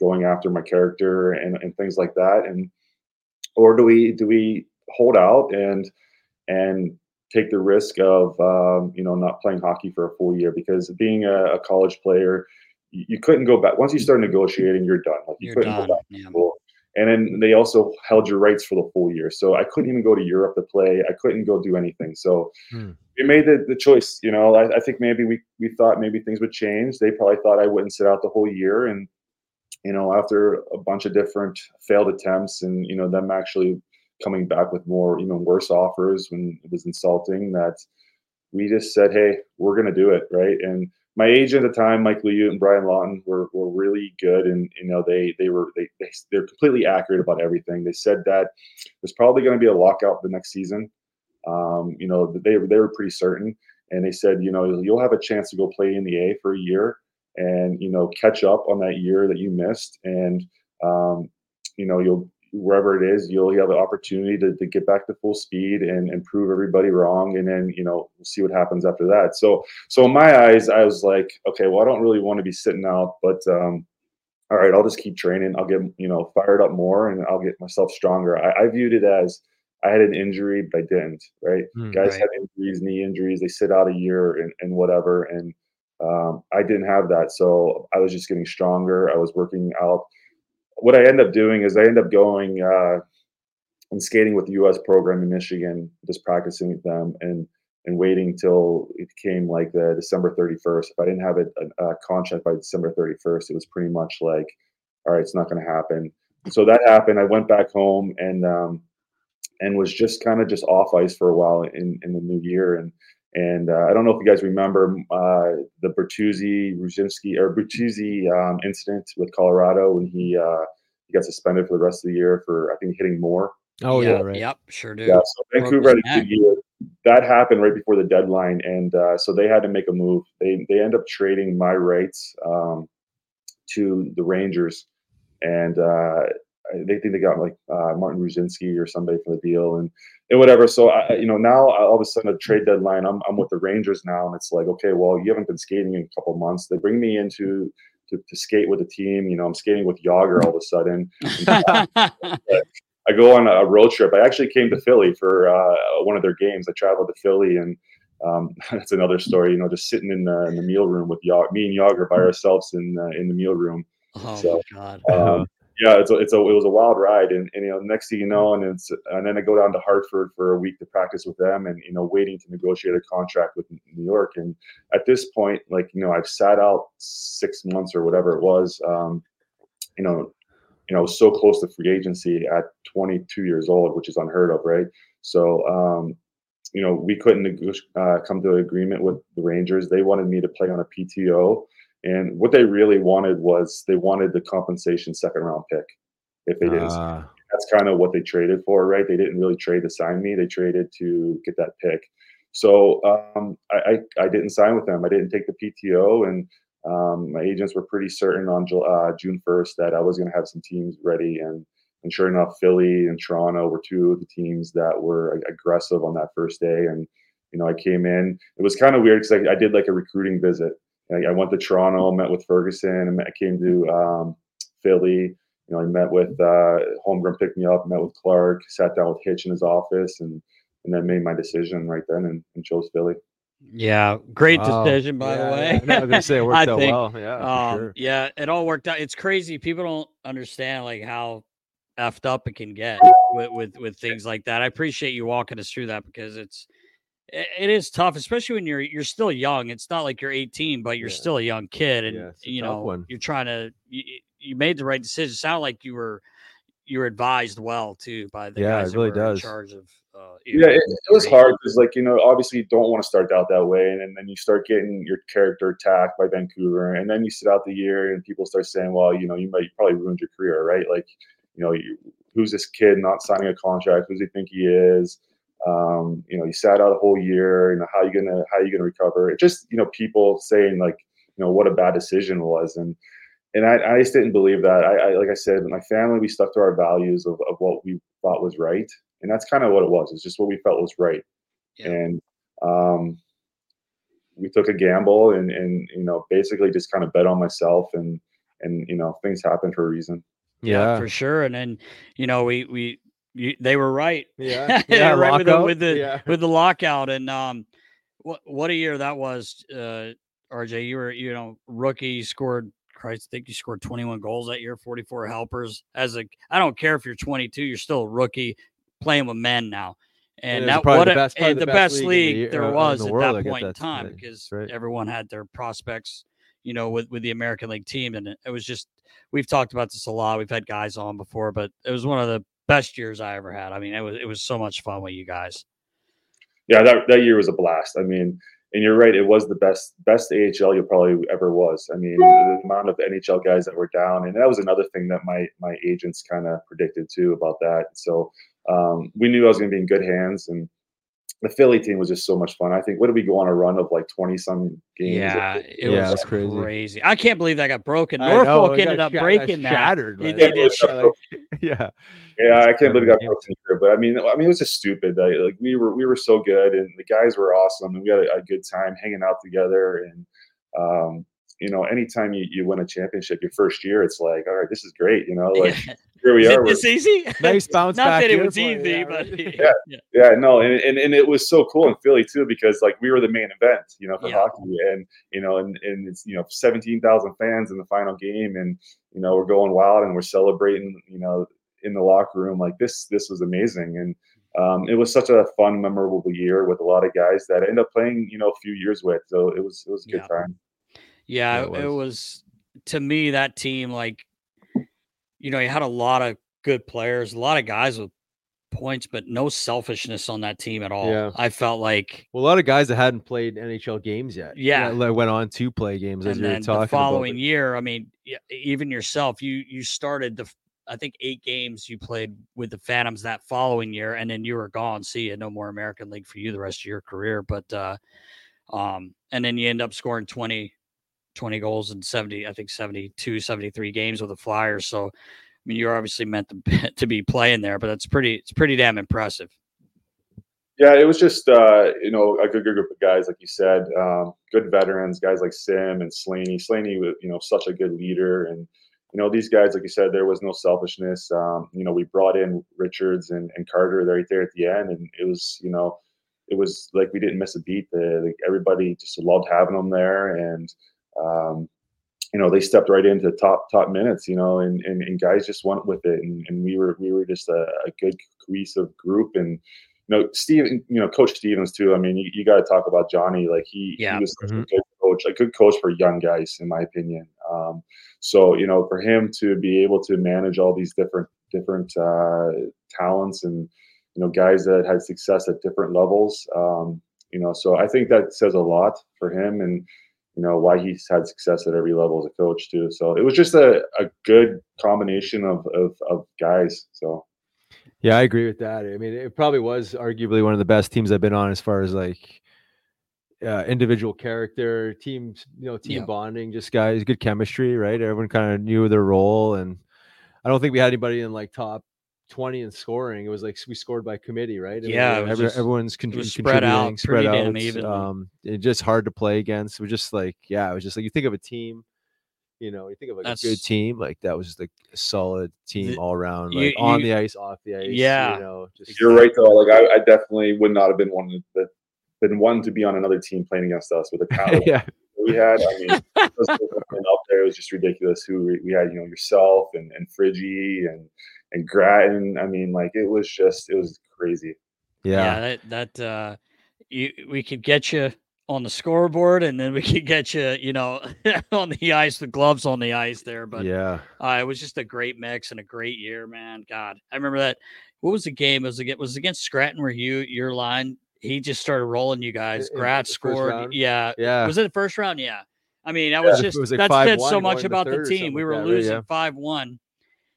going after my character and and things like that, and or do we do we hold out and and take the risk of um, you know not playing hockey for a full year because being a, a college player you couldn't go back. Once you start negotiating you're done. Like you You're couldn't done, go back yeah. and then they also held your rights for the full year. So i couldn't even go to europe to play. I couldn't go do anything. So Hmm. we made the, the choice you know. I, I think maybe we, we thought maybe things would change. They probably thought i wouldn't sit out the whole year. And you know after a bunch of different failed attempts and you know them actually coming back with more even worse offers when it was insulting that we just said hey we're going to do it right and my agent at the time, Mike Liut and Brian Lawton, were, were really good, and you know they they were they, they they're completely accurate about everything. They said that there's probably going to be a lockout the next season. Um, you know they they were pretty certain, and they said you know you'll have a chance to go play in the A for a year, and you know catch up on that year that you missed, and um, you know you'll wherever it is, you'll have the opportunity to, to get back to full speed and, and prove everybody wrong. And then, you know, we'll see what happens after that. So, so in my eyes, I was like, okay, well, I don't really want to be sitting out, but, um, all right, I'll just keep training. I'll get, you know, fired up more and I'll get myself stronger. I, I viewed it as I had an injury, but I didn't, right? Mm, Guys right. have injuries, knee injuries, they sit out a year and, and whatever. And, um, I didn't have that. So I was just getting stronger. I was working out what I end up doing is I end up going uh, and skating with the U.S. program in Michigan, just practicing with them and and waiting till it came like the December 31st. If I didn't have a, a, contract by December 31st, it was pretty much like, all right, it's not going to happen. So that happened. I went back home and um, and was just kind of just off ice for a while in in the new year. And and uh, I don't know if you guys remember uh, the Bertuzzi Rucinsky or Bertuzzi um, incident with Colorado when he uh, he got suspended for the rest of the year for I think hitting Moore. Oh yeah, right. Yep, sure do. Yeah, so Vancouver had a good year. That happened right before the deadline, and uh, so they had to make a move. They they end up trading my rights um, to the Rangers, and uh, they think they got like uh, Martin Rucinsky or somebody for the deal, and and whatever. So I, you know, now all of a sudden a trade deadline, I'm I'm with the Rangers now, and it's like, okay, well, you haven't been skating in a couple months. They bring me into to, to skate with the team. You know, I'm skating with Jagr all of a sudden. (laughs) I go on a road trip. I actually came to Philly for uh, one of their games. I traveled to Philly, and um, (laughs) that's another story. You know, just sitting in the, in the meal room with Jagr, me and Jagr by ourselves in uh, in the meal room. Oh so, my god! Um, yeah, it's a, it's a it was a wild ride, and, and you know, next thing you know, and it's and then I go down to Hartford for a week to practice with them, and you know, waiting to negotiate a contract with New York. And at this point, like you know, I've sat out six months or whatever it was. Um, you know, you know, so close to free agency at 22 years old, which is unheard of, right? So, um, you know, we couldn't uh, come to an agreement with the Rangers. They wanted me to play on a PTO, and what they really wanted was they wanted the compensation second round pick if they didn't. Ah. That's kind of what they traded for, right? They didn't really trade to sign me; they traded to get that pick. So um, I, I, I didn't sign with them. I didn't take the PTO, and um, my agents were pretty certain on uh, June 1st that I was going to have some teams ready. And, and sure enough, Philly and Toronto were two of the teams that were aggressive on that first day. And, you know, I came in, it was kind of weird because I, I, did like a recruiting visit. I, I, went to Toronto, met with Ferguson, and I came to um, Philly. You know, I met with uh, Holmgren, picked me up, met with Clarke, sat down with Hitch in his office, and and then made my decision right then and, and chose Philly. Yeah, great Wow. decision by the way. yeah. No, I was gonna say it (laughs) worked out think, well. Yeah, um, sure. yeah, it all worked out. It's crazy. People don't understand like how effed up it can get with with, with things like that. I appreciate you walking us through that because it's it, it is tough, especially when you're you're still young. It's not like you're 18, but you're Yeah. still a young kid, and Yeah, you know one. you're trying to. You, you made the right decision. It sounded like you were you were advised well too by the Yeah, guys it that really were in does. charge of. Uh, yeah, it, it was hard because, like, you know, obviously you don't want to start out that way, and, and then you start getting your character attacked by Vancouver, and then you sit out the year, and people start saying, well, you know, you might you probably ruined your career, right? Like, you know, you, who's this kid not signing a contract? Who does he think he is? Um, you know, you sat out a whole year. You know, how you gonna how you gonna recover? It just, you know, people saying like, you know, what a bad decision was, and and I, I just didn't believe that. I, I like I said, my family, we stuck to our values of, of what we thought was right, and that's kind of what it was. It's just what we felt was right, Yeah. and um, we took a gamble, and and you know, basically just kind of bet on myself, and and you know, things happen for a reason. Yeah. for sure. And then you know we we you, they were right. Yeah. (laughs) Yeah, right with the, lockout. with the Yeah. with the lockout and um what what a year that was. Uh, RJ, you were you know rookie scored. Christ, I think you scored 21 goals that year, 44 helpers. As a, I don't care if you're 22, you're still a rookie playing with men now. And that what the best- and the the best best league year- there uh, was the at world, that point in time right. because Right. everyone had their prospects, you know, with with the American League team, and it, it was just we've talked about this a lot. We've had guys on before, but it was one of the best years I ever had. I mean, it was it was so much fun with you guys. Yeah, that that year was a blast. I mean, and you're right, it was the best best AHL you probably ever was. I mean, the amount of NHL guys that were down, and that was another thing that my my agents kind of predicted too about that. So um, we knew I was going to be in good hands, and the Philly team was just so much fun. I think what did we go on a run of like twenty some games? Yeah, it Yeah, was crazy. crazy. I can't believe that got broken. I know, Norfolk it ended up shat- breaking got that. shattered, They- man. they did Yeah, Like, (laughs) yeah. Yeah, I can't believe it got Yeah. broken here. But I mean, I mean, it was just stupid. Like, like we were, we were so good, and the guys were awesome, and we had a, a good time hanging out together. And um, you know, anytime you, you win a championship your first year, it's like, all right, this is great. You know, like (laughs) here we Is are. it we're- this easy? (laughs) Nice bounce Not back that it was for easy, yeah, but right. (laughs) Yeah. yeah. Yeah, no, and, and and it was so cool in Philly too because like we were the main event, you know, for Yeah. hockey, and you know, and and it's you know seventeen thousand fans in the final game, and you know we're going wild and we're celebrating, you know, in the locker room like this this was amazing and um, it was such a fun memorable year with a lot of guys that I ended up playing you know a few years with so it was it was a good Yeah. time Yeah, Yeah, it, it was. to me that team like you know, you had a lot of good players, a lot of guys with points, but no selfishness on that team at all. Yeah. I felt like Well, a lot of guys that hadn't played NHL games yet. Yeah. that went on to play games as and you were then talking the following year, I mean, even yourself, you you started the I think eight games you played with the Phantoms that following year, and then you were gone. See you, no more American League for you the rest of your career. But uh, um, and then you end up scoring 20, 20 goals in 70, I think 72, 73 games with the Flyers. So I mean, you're obviously meant to (laughs) to be playing there, but that's pretty it's pretty damn impressive. Yeah, it was just uh, you know a good, good group of guys, like you said, um, good veterans, guys like Sim and Slaney. Slaney was you know such a good leader, and you know these guys, like you said, there was no selfishness. Um, you know, we brought in Richards and, and Carter right there at the end, and it was you know it was like we didn't miss a beat. The, like everybody just loved having them there, and um, you know they stepped right into top top minutes. You know, and and, and guys just went with it, and, and we were we were just a, a good cohesive group, and you know, Steven, you know, Coach Stevens too. I mean, you, you got to talk about Johnny. Like he, Yeah. he was Mhm. a good coach, a good coach for young guys, in my opinion. Um, so you know, for him to be able to manage all these different different uh, talents and you know guys that had success at different levels, um, you know, so I think that says a lot for him and you know why he's had success at every level as a coach too. So it was just a, a good combination of, of of guys. So. Yeah, I agree with that. I mean, it probably was arguably one of the best teams I've been on as far as like uh, individual character, teams, you know, team Yeah. bonding, just guys, good chemistry, right? Everyone kind of knew their role, and I don't think we had anybody in like top twenty in scoring. It was like we scored by committee, right? I mean, Yeah, was every- just- everyone's con- it was spread out spread out. Um, it just hard to play against. It was just like, yeah, it was just like you think of a team. You know, you think of like a good team, like that was just like a solid team The- all around, you- like on you- the ice, off the ice. Yeah. you know, just You're right though. Like I, I (laughs) definitely would not have been one that been one to be on another team playing against us with the (laughs) talent yeah, we had. I mean, (laughs) it was up there. It was just ridiculous. Who we, we had, you know, yourself and and Friggy and and Gratton. I mean, like it was just it was crazy. yeah, that that uh you we could get you on the scoreboard and then we could get you you know (laughs) on the ice the gloves on the ice there but yeah. uh, it was just a great mix and a great year man god i remember that what was the game it was against was it against scranton where you your line he just started rolling you guys In- in grat scored yeah Yeah. was it the first round yeah i mean that Yeah, was it just was like that said so much about the third team we were that, right? losing Yeah. 5-1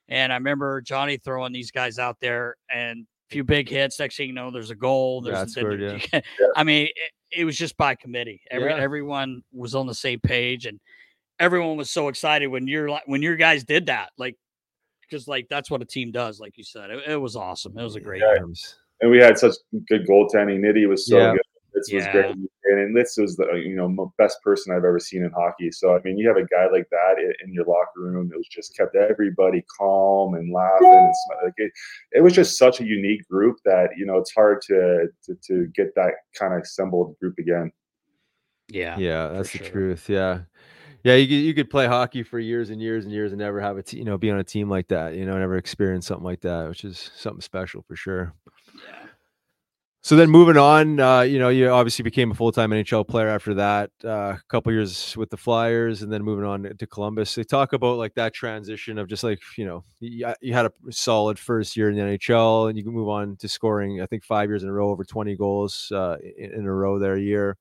and i remember johnny throwing these guys out there and a few big hits next thing you know there's a goal there's Grat then scored, you- i mean it, it was just by committee Every, Yeah. everyone was on the same page and everyone was so excited when you're like when your guys did that like because like that's what a team does like you said it, it was awesome it was a great Yeah. year. And we had such good goaltending. Nitty was so Yeah. good. This was great, and this was the you know best person I've ever seen in hockey. So I mean, you have a guy like that in your locker room that was just kept everybody calm and laughing. And smi- like it, it was just such a unique group that you know it's hard to to, to get that kind of assembled group again. yeah yeah, that's the truth. Yeah, yeah. You could, you could play hockey for years and years and years and never have a te- you know be on a team like that. You know, never experience something like that, which is something special for sure. So then moving on, uh, you know, you obviously became a full time NHL player after that. Uh, a couple years with the Flyers, and then moving on to Columbus. They talk about like that transition of just like you know, you, you had a solid first year in the NHL, and you can move on to scoring. I think five years in a row, over twenty goals uh, in, in a row there a year.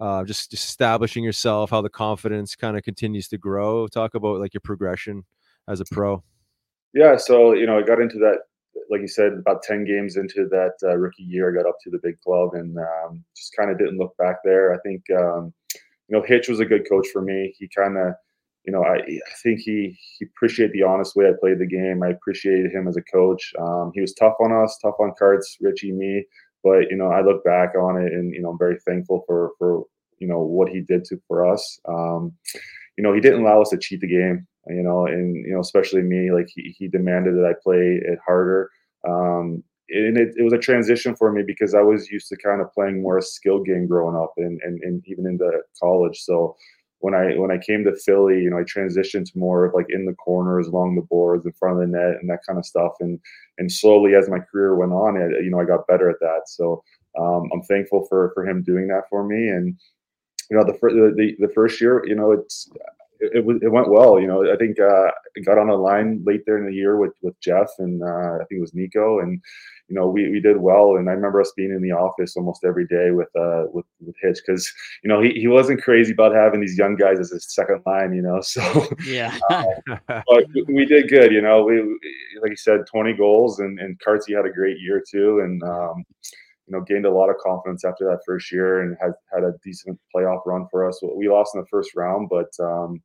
Uh, just just establishing yourself, how the confidence kind of continues to grow. Talk about like your progression as a pro. Yeah, so you know, I got into that, like you said, about ten games into that uh, rookie year. I got up to the big club and um, just kind of didn't look back there. I think um, you know Hitch was a good coach for me. He kind of, you know, I, I think he he appreciated the honest way I played the game. I appreciated him as a coach. Um, he was tough on us, tough on Carts, Richie, me. But you know, I look back on it and you know, I'm very thankful for for you know what he did to for us. Um, you know, he didn't allow us to cheat the game. You know, and you know, especially me, like he, he demanded that I play it harder. Um, and it, it was a transition for me because I was used to kind of playing more a skill game growing up and, and, and even into college. So when I when I came to Philly, you know, I transitioned to more of like in the corners, along the boards, in front of the net, and that kind of stuff. And and slowly as my career went on, it you know I got better at that. So um, I'm thankful for for him doing that for me. And you know, the the the first year, you know, it's it, it, it went well. You know, I think uh, I got on a line late there in the year with with Jeff and uh, I think it was Nico, and you know we, we did well. And I remember us being in the office almost every day with uh with with Hitch because you know he, he wasn't crazy about having these young guys as his second line. You know, (laughs) so yeah, uh, but we did good. You know, we like you said, twenty goals, and and Cartsy had a great year too, and. um you know, gained a lot of confidence after that first year and had had a decent playoff run for us. We lost in the first round, but um,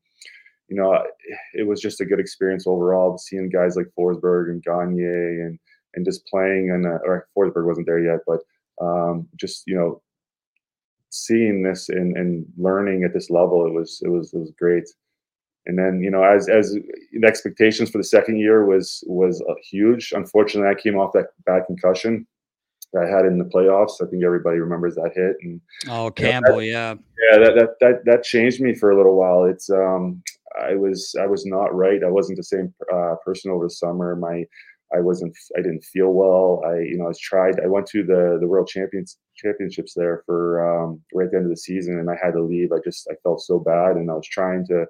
you know, it was just a good experience overall. Seeing guys like Forsberg and Gagne and and just playing and or Forsberg wasn't there yet, but um, just you know, seeing this and, and learning at this level, it was it was it was great. And then you know, as as the expectations for the second year was was uh, huge. Unfortunately, I came off that bad concussion I had in the playoffs. I think everybody remembers that hit. And oh, Campbell, you know, that, yeah, yeah, that, that that that changed me for a little while. It's um, I was I was not right. I wasn't the same uh, person over the summer. My I wasn't I didn't feel well. I you know I was tried. I went to the the World Champions Championships there for um, right at the end of the season, and I had to leave. I just I felt so bad, and I was trying to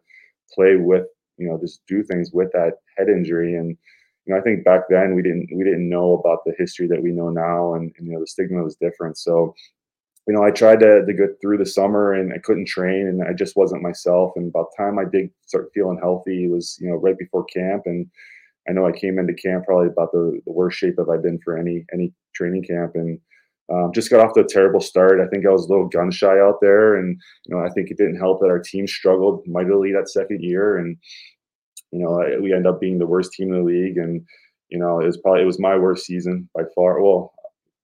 play with you know just do things with that head injury and you know, I think back then we didn't we didn't know about the history that we know now, and, and you know the stigma was different. So, you know, I tried to, to get through the summer, and I couldn't train, and I just wasn't myself. And about the time I did start feeling healthy, it was you know right before camp, and I know I came into camp probably about the, the worst shape that I've been for any any training camp, and um, just got off to a terrible start. I think I was a little gun shy out there, and you know I think it didn't help that our team struggled mightily that second year, and you know, we end up being the worst team in the league, and you know, it was probably it was my worst season by far. Well,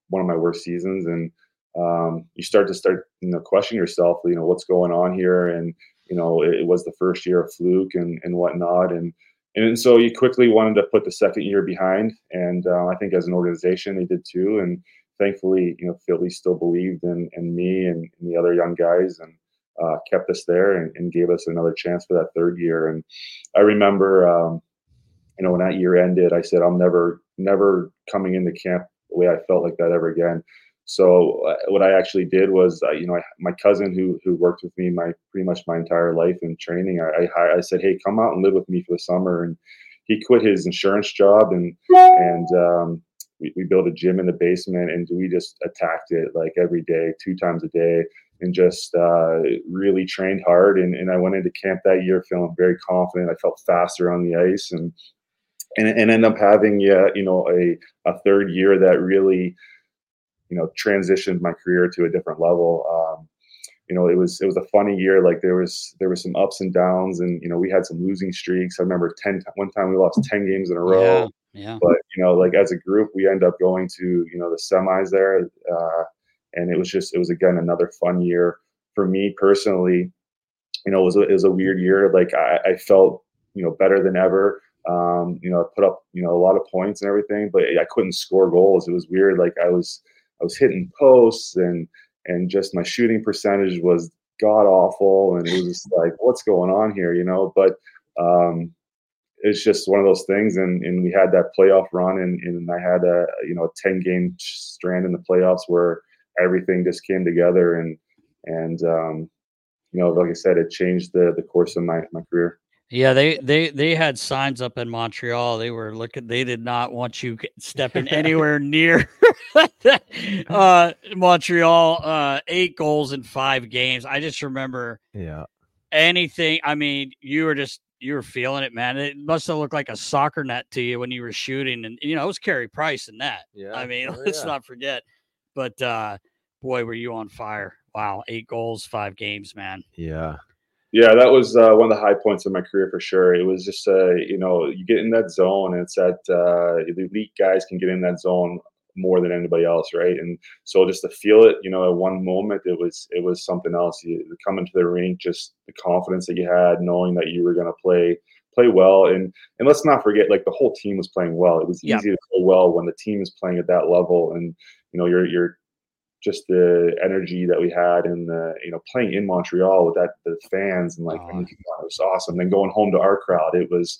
one of my worst seasons, and um, you start to start you know question yourself. You know, what's going on here, and you know, it, it was the first year of fluke and and whatnot, and and so you quickly wanted to put the second year behind, and uh, I think as an organization they did too, and thankfully, you know, Philly still believed in in me and, and the other young guys, and uh, kept us there and, and, gave us another chance for that third year. And I remember, um, you know, when that year ended, I said, I'm never, never coming into camp the way I felt like that ever again. So uh, what I actually did was, uh, you know, I, my cousin who who worked with me my pretty much my entire life in training, I, I, I said, hey, come out and live with me for the summer, and he quit his insurance job and and um, we, we built a gym in the basement and we just attacked it like every day, two times a day and just uh, really trained hard. And, and I went into camp that year feeling very confident. I felt faster on the ice and and, and end up having yeah, you know a, a third year that really you know transitioned my career to a different level. Um, you know, it was it was a funny year. Like there was there was some ups and downs, and you know we had some losing streaks. I remember ten one time we lost ten games in a row. Yeah, yeah. But you know, like as a group, we end up going to you know the semis there. Uh, and it was just it was again another fun year for me personally. You know, it was a, it was a weird year. Like I, I felt you know better than ever. Um, you know, I put up you know a lot of points and everything, but I couldn't score goals. It was weird. Like I was I was hitting posts and and just my shooting percentage was god awful, and it was just like what's going on here, you know. But um, it's just one of those things and, and we had that playoff run and, and i had a you know a 10 game strand in the playoffs where everything just came together and and um, you know, like I said, it changed the the course of my my career. Yeah, they they they had signs up in Montreal. They were looking. They did not want you stepping (laughs) anywhere near (laughs) uh, Montreal. Uh, eight goals in five games. I just remember. Yeah. Anything. I mean, you were just you were feeling it, man. It must have looked like a soccer net to you when you were shooting, and you know it was Carey Price in that. Yeah. I mean, (laughs) oh, let's yeah. not forget. But uh, boy, were you on fire! Wow, eight goals, five games, man. Yeah. Yeah, that was uh, one of the high points of my career for sure. It was just, uh, you know, you get in that zone, and it's that uh, the elite guys can get in that zone more than anybody else, right? And so just to feel it, you know, at one moment, it was it was something else. You come into the rink, just the confidence that you had, knowing that you were going to play play well, and and let's not forget, like the whole team was playing well. It was Yeah. easy to play well when the team is playing at that level, and you know, you're you're just the energy that we had and the you know playing in Montreal with that the fans and like I mean, it was awesome. Then going home to our crowd, it was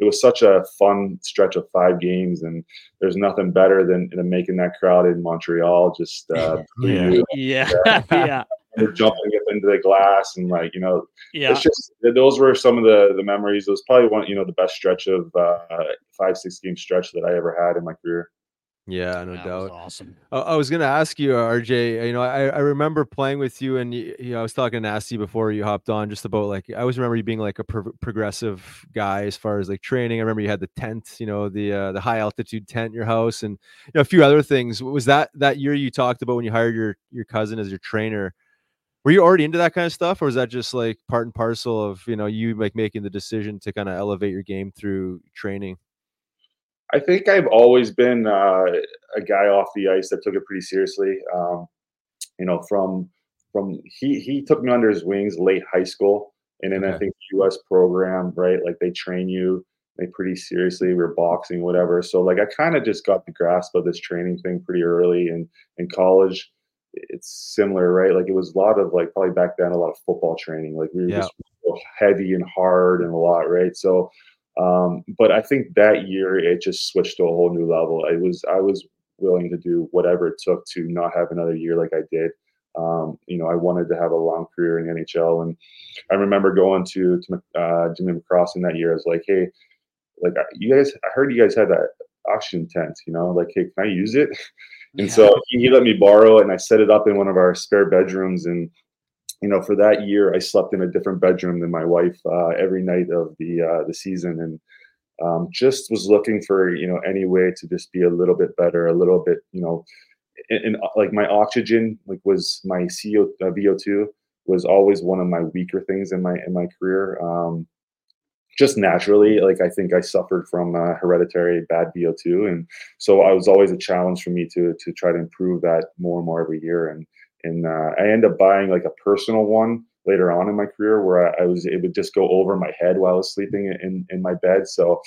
it was such a fun stretch of five games, and there's nothing better than, than making that crowd in Montreal just uh, (laughs) yeah yeah yeah. (laughs) jumping up into the glass and like you know Yeah. it's just those were some of the the memories. It was probably one you know the best stretch of uh, five six game stretch that I ever had in my career. Yeah, no That was doubt. awesome. I, I was gonna ask you, RJ. You know, I, I remember playing with you, and you, you know, I was talking to Nasty before you hopped on, just about like I always remember you being like a pro- progressive guy as far as like training. I remember you had the tent, you know, the uh, the high altitude tent in your house, and you know, a few other things. Was that that year you talked about when you hired your your cousin as your trainer? Were you already into that kind of stuff, or was that just like part and parcel of you know you like making the decision to kind of elevate your game through training? I think I've always been uh, a guy off the ice that took it pretty seriously. Um, you know, from from he he took me under his wings late high school, and then I think U.S. program, right? Like they train you they pretty seriously. We are boxing, whatever. So like I kind of just got the grasp of this training thing pretty early. And in college, it's similar, right? Like it was a lot of like probably back then a lot of football training. Like we were Yeah. just heavy and hard and a lot, right? So um, but I think that year it just switched to a whole new level. I was I was willing to do whatever it took to not have another year like I did. Um, you know, I wanted to have a long career in the NHL, and I remember going to to uh, Jimmy McCrossin that year. I was like, hey, like you guys, I heard you guys had that oxygen tent. You know, like hey, can I use it? (laughs) And so he, he let me borrow it, and I set it up in one of our spare bedrooms. And you know, for that year, I slept in a different bedroom than my wife uh, every night of the uh, the season, and um, just was looking for you know any way to just be a little bit better, a little bit you know, and, uh, like my oxygen like was my CO uh, VO2 was always one of my weaker things in my in my career. Um, just naturally, like I think I suffered from uh, hereditary bad VO2, and so I was always a challenge for me to to try to improve that more and more every year. And and uh, I ended up buying like a personal one later on in my career where I, I was it would just go over my head while I was sleeping in in my bed. So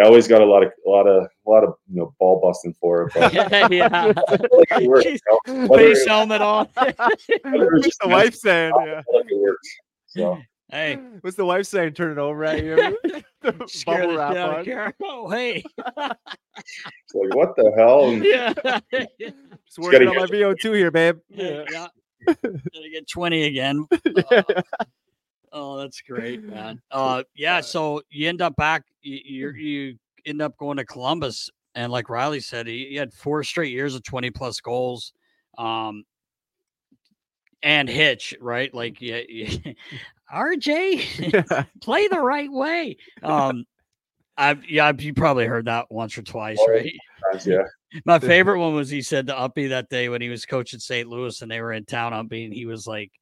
I always got a lot of a lot of a lot of you know ball busting for it. But (laughs) yeah. like it worked, you know? Whether Face it- helmet on. whether it was What's just the wife saying? (laughs) Yeah. I feel like it works. So hey, (laughs) What's the wife saying? Turn it over at you. (laughs) (laughs) The scare bubble the wrap on. of Oh, hey. it's like what the hell? And yeah. Just working on my VO2 here, babe. yeah. yeah. Gonna get 20 again. Uh, oh, that's great, man. Uh, yeah. So you end up back. You you, you end up going to Columbus, and like Riley said, he, he had four straight years of 20 plus goals. Um, and Hitch, right? Like, yeah, yeah. RJ, (laughs) (laughs) play the right way. Um, I yeah, you probably heard that once or twice, Oh, right? sometimes, yeah. (laughs) My favorite one was he said to Uppy that day when he was coaching St. Louis and they were in town. Uppy and he was like,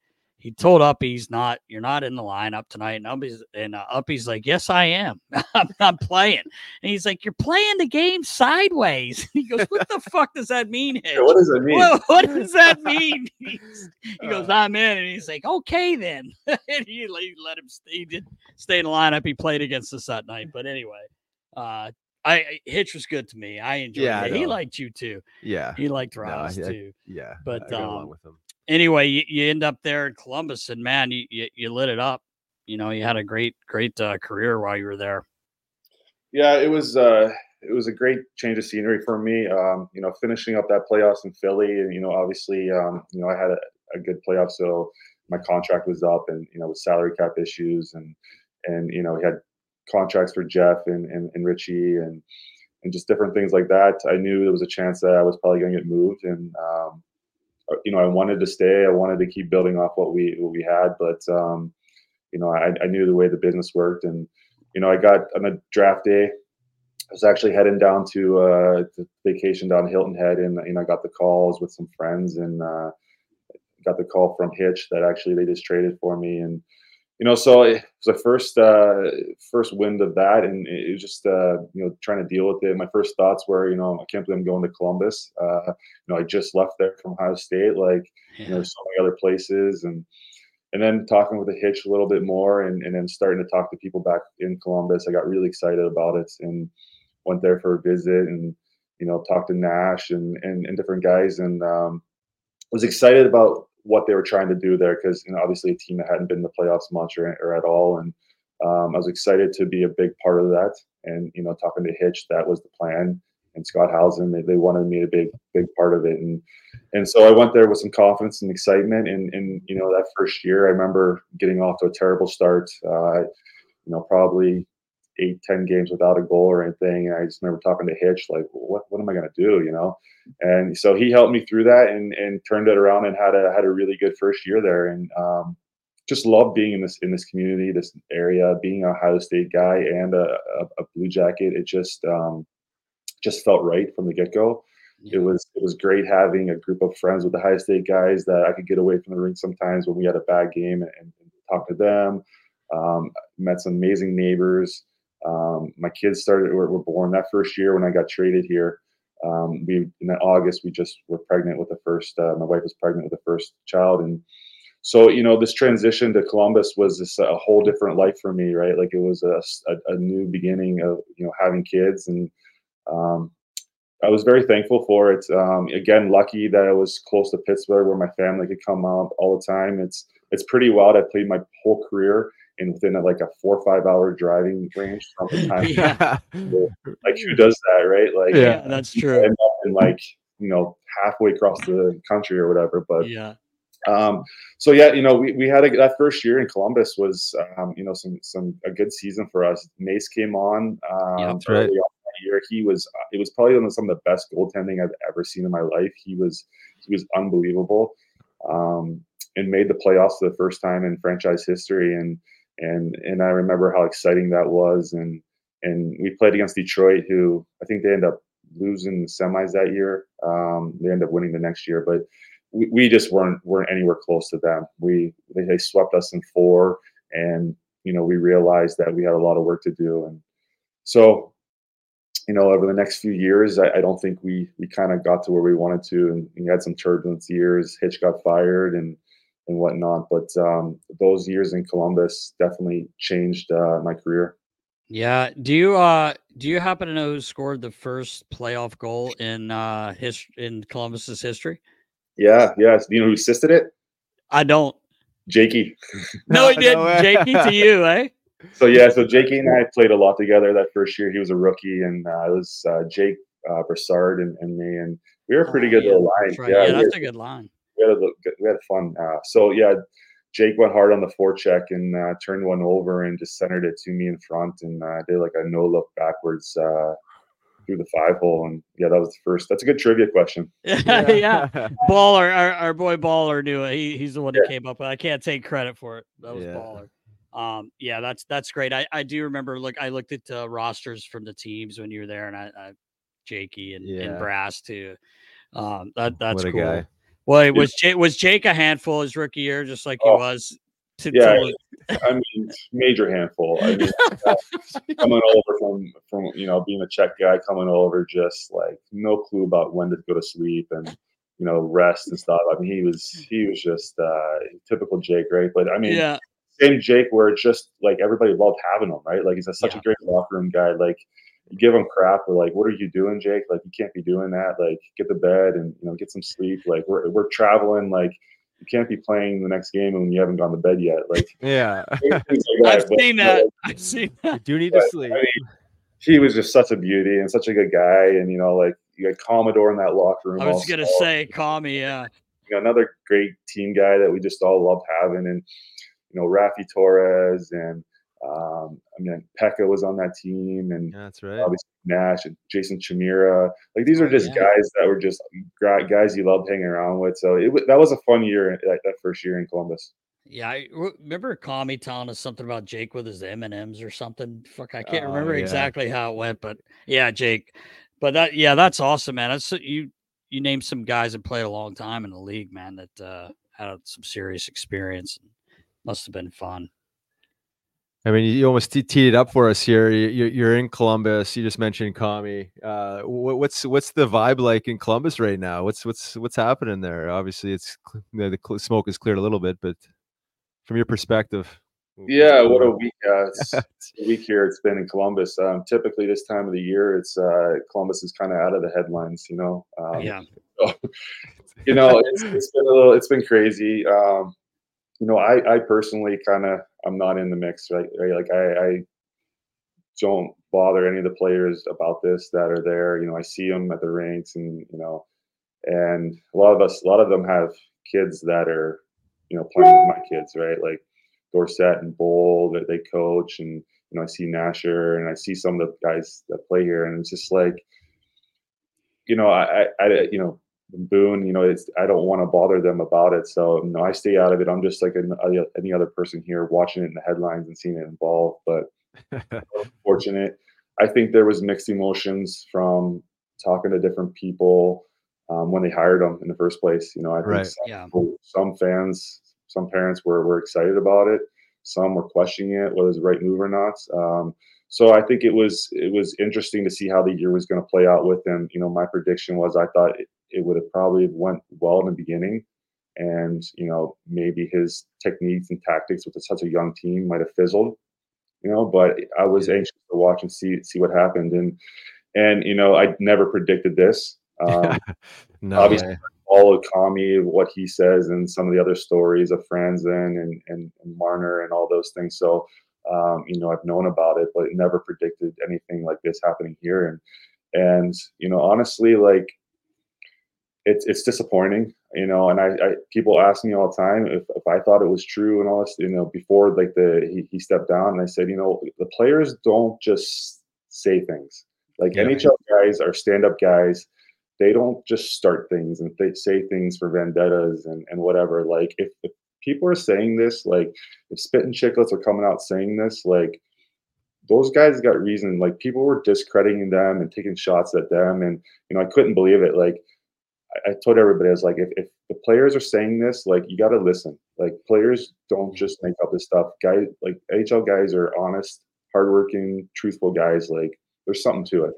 he told Uppy he's not, you're not in the lineup tonight. And Uppy's and uh, Uppy's like, yes, I am. (laughs) I'm not playing. And he's like, you're playing the game sideways. (laughs) he goes, what the fuck does that mean? Hitch? What does that mean? What, (laughs) what does that mean? He's- he goes, I'm in, and he's like, okay then. and he, let- he let him stay. He did stay in the lineup. He played against us that night. But anyway, uh, I Hitch was good to me. I enjoyed Yeah, I it. He liked you too. Yeah. He liked No, Ross I- I- too. Yeah. But, I got along um, with him. Anyway, you, you end up there in Columbus, and man, you, you you lit it up. You know, you had a great great uh, career while you were there. Yeah, it was uh, it was a great change of scenery for me. Um, you know, finishing up that playoffs in Philly, and you know, obviously, um, you know, I had a, a good playoff, so my contract was up, and you know, with salary cap issues, and and you know, we had contracts for Jeff and and, and Richie, and and just different things like that. I knew there was a chance that I was probably going to get moved, and um, you know, I wanted to stay. I wanted to keep building off what we what we had, but um, you know, I, I knew the way the business worked, and you know, I got on a draft day. I was actually heading down to uh, vacation down Hilton Head, and you know, I got the calls with some friends, and uh, got the call from Hitch that actually they just traded for me, and you know, so it was the first uh, first wind of that, and it was just uh, you know trying to deal with it. My first thoughts were, you know, I can't believe I'm going to Columbus. Uh, you know, I just left there from Ohio State, like you know, there's so many other places, and and then talking with the hitch a little bit more and, and then starting to talk to people back in Columbus, I got really excited about it and went there for a visit and, you know, talked to Nash and, and, and different guys. And, um, was excited about what they were trying to do there because you know obviously a team that hadn't been in the playoffs much or, or at all, and um, I was excited to be a big part of that. And you know, talking to Hitch, that was the plan. And Scott Howson, they, they wanted me to be a big, big part of it. And and so I went there with some confidence and excitement. And and you know, that first year, I remember getting off to a terrible start. Uh, you know, probably eight, ten games without a goal or anything. And I just remember talking to Hitch, like, what, what am I going to do? You know? And so he helped me through that and, and turned it around and had a, had a really good first year there. And, um, just love being in this, in this community, this area, being a Ohio state guy and a, a, a blue jacket. It just, um, just felt right from the get go. It was it was great having a group of friends with the Ohio State guys that I could get away from the ring sometimes when we had a bad game and, and talk to them. Um, met some amazing neighbors. Um, my kids started were, were, born that first year when I got traded here. Um, we in August we just were pregnant with the first. Uh, my wife was pregnant with the first child, and so you know this transition to Columbus was this, a whole different life for me, right? Like it was a, a, a new beginning of you know having kids, and um, I was very thankful for it. Um, again, lucky that I was close to Pittsburgh, where my family could come out all the time. It's it's pretty wild. I played my whole career in within a, like a four or five hour driving range from the time. (laughs) yeah. (laughs) Like who does that, right? Like yeah, that's true. And like you know halfway across the country or whatever. But yeah. Um, so yeah, you know, we, we had a, that first year in Columbus was, um, you know, some, some, a good season for us. Mace came on, um, yeah, that's right. year. He was, it was probably one of some of the best goaltending I've ever seen in my life. He was, he was unbelievable. Um, and made the playoffs for the first time in franchise history. And, and and I remember how exciting that was. And and we played against Detroit, who I think they end up losing the semis that year. Um, they end up winning the next year, but we, we just weren't weren't anywhere close to them. We they, they swept us in four, and you know we realized that we had a lot of work to do, and so you know, over the next few years, I, I don't think we we kind of got to where we wanted to, and we had some turbulence years. Hitch got fired, and and whatnot. But um, those years in Columbus definitely changed uh, my career. Yeah. Do you uh do you happen to know who scored the first playoff goal in uh his in Columbus's history? Yeah, yeah. Do you know who assisted it? I don't. Jakey. No, he (laughs) didn't. No Jakey to you, (laughs) eh? So yeah, so Jakey and I played a lot together that first year. He was a rookie, and uh, it was uh, Jake uh, Brassard and, and, me, and we were a pretty oh, good yeah, little line. Right. Yeah, yeah that's a good line we had a we had fun. Uh, so yeah, Jake went hard on the forecheck and uh, turned one over and just centered it to me in front and uh, did like a no look backwards uh, through the five hole. And yeah, that was the first. That's a good trivia question. yeah, (laughs) yeah. Baller, our, our boy Baller knew it. He, he's the one yeah. came up with. I can't take credit for it. That was yeah. Baller. Um, yeah, that's that's great. I, I do remember. Look, I looked at the rosters from the teams when you were there, and I, I Jakey and, yeah. and Brass too. Um, that that's cool. Well, was Jake, was Jake a handful his rookie year, just like he oh, was? To, yeah, to... I mean, major handful. I mean, (laughs) coming over from from you know being a Czech guy, coming over just like no clue about when to go to sleep and you know rest and stuff. I mean, he was he was just uh, typical Jake, right? But I mean, yeah. same Jake, where just like everybody loved having him, right? Like he's a, such yeah. a great locker room guy. Like give them crap. We're like, what are you doing, Jake? Like, you can't be doing that. Like, get to bed and you know get some sleep. Like, we're we're traveling. Like, you can't be playing the next game when you haven't gone to bed yet. Like, (laughs) yeah, like (laughs) I've but, seen that. I've seen that. You do need but, to sleep. I mean, he was just such a beauty and such a good guy. And you know, like you had Commodore in that locker room. I was also. gonna say Commie, yeah. You know, another great team guy that we just all loved having, and you know, Raffi Torres and um, I mean, Pekka was on that team, and yeah, that's right. Obviously Nash and Jason Chimera. Like these are just yeah. guys that were just guys you loved hanging around with. So it that was a fun year that, that first year in Columbus. Yeah, I remember Commie telling us something about Jake with his M and M's or something. Fuck, I can't oh, remember yeah. exactly how it went, but yeah, Jake. But that, yeah, that's awesome, man. That's you. You named some guys that played a long time in the league, man. That uh, had some serious experience. Must have been fun. I mean, you almost teed it up for us here. You're in Columbus. You just mentioned Commie. Uh, what's what's the vibe like in Columbus right now? What's what's what's happening there? Obviously, it's the smoke is cleared a little bit, but from your perspective, Yeah, what a week! Uh, it's, it's (laughs) a week here. It's been in Columbus. Um, typically, this time of the year, it's uh, Columbus is kind of out of the headlines. You know. Um, Yeah. (laughs) so, you know, it's, it's been a little. It's been crazy. Um, you know, I, I personally kind of I'm not in the mix, right? right? Like I, I don't bother any of the players about this that are there. You know, I see them at the rinks, and you know, and a lot of us, a lot of them have kids that are, you know, playing with my kids, right? Like Dorsett and Boll that they coach, and you know, I see Nasher, and I see some of the guys that play here, and it's just like, you know, I, I you know, Boone, you know, it's I don't want to bother them about it, so you know, I stay out of it. I'm just like an, any other person here, watching it in the headlines and seeing it involved, but (laughs) fortunate. I think there was mixed emotions from talking to different people um, when they hired him in the first place. You know, I think Right. some, Yeah. people- some fans, some parents were were excited about it. Some were questioning it, whether it's the right move or not. Um, so I think it was it was interesting to see how the year was going to play out with him. You know, my prediction was I thought it, would have probably went well in the beginning, and you know maybe his techniques and tactics with such a young team might have fizzled you know but i was anxious to watch and see see what happened. And and you know i never predicted this. (laughs) Um, No obviously way. followed Commie what he says and some of the other stories of Franzen and, and and Marner and all those things. So um, you know I've known about it but never predicted anything like this happening here. And and you know honestly like it's it's disappointing you know and I, I people ask me all the time if, if i thought it was true and all this you know before like the he, he stepped down and i said you know the players don't just say things. Like Yeah. nhl guys are stand-up guys. They don't just start things and they say things for vendettas and, and whatever. Like if, if people are saying this like if Spittin' Chiclets are coming out saying this like those guys got reason. Like people were discrediting them and taking shots at them and you know i couldn't believe it. Like I, I told everybody, I was like, if, if the players are saying this, like you got to listen. Like players don't just make up this stuff. Guys, like NHL guys are honest, hardworking, truthful guys. Like there's something to it.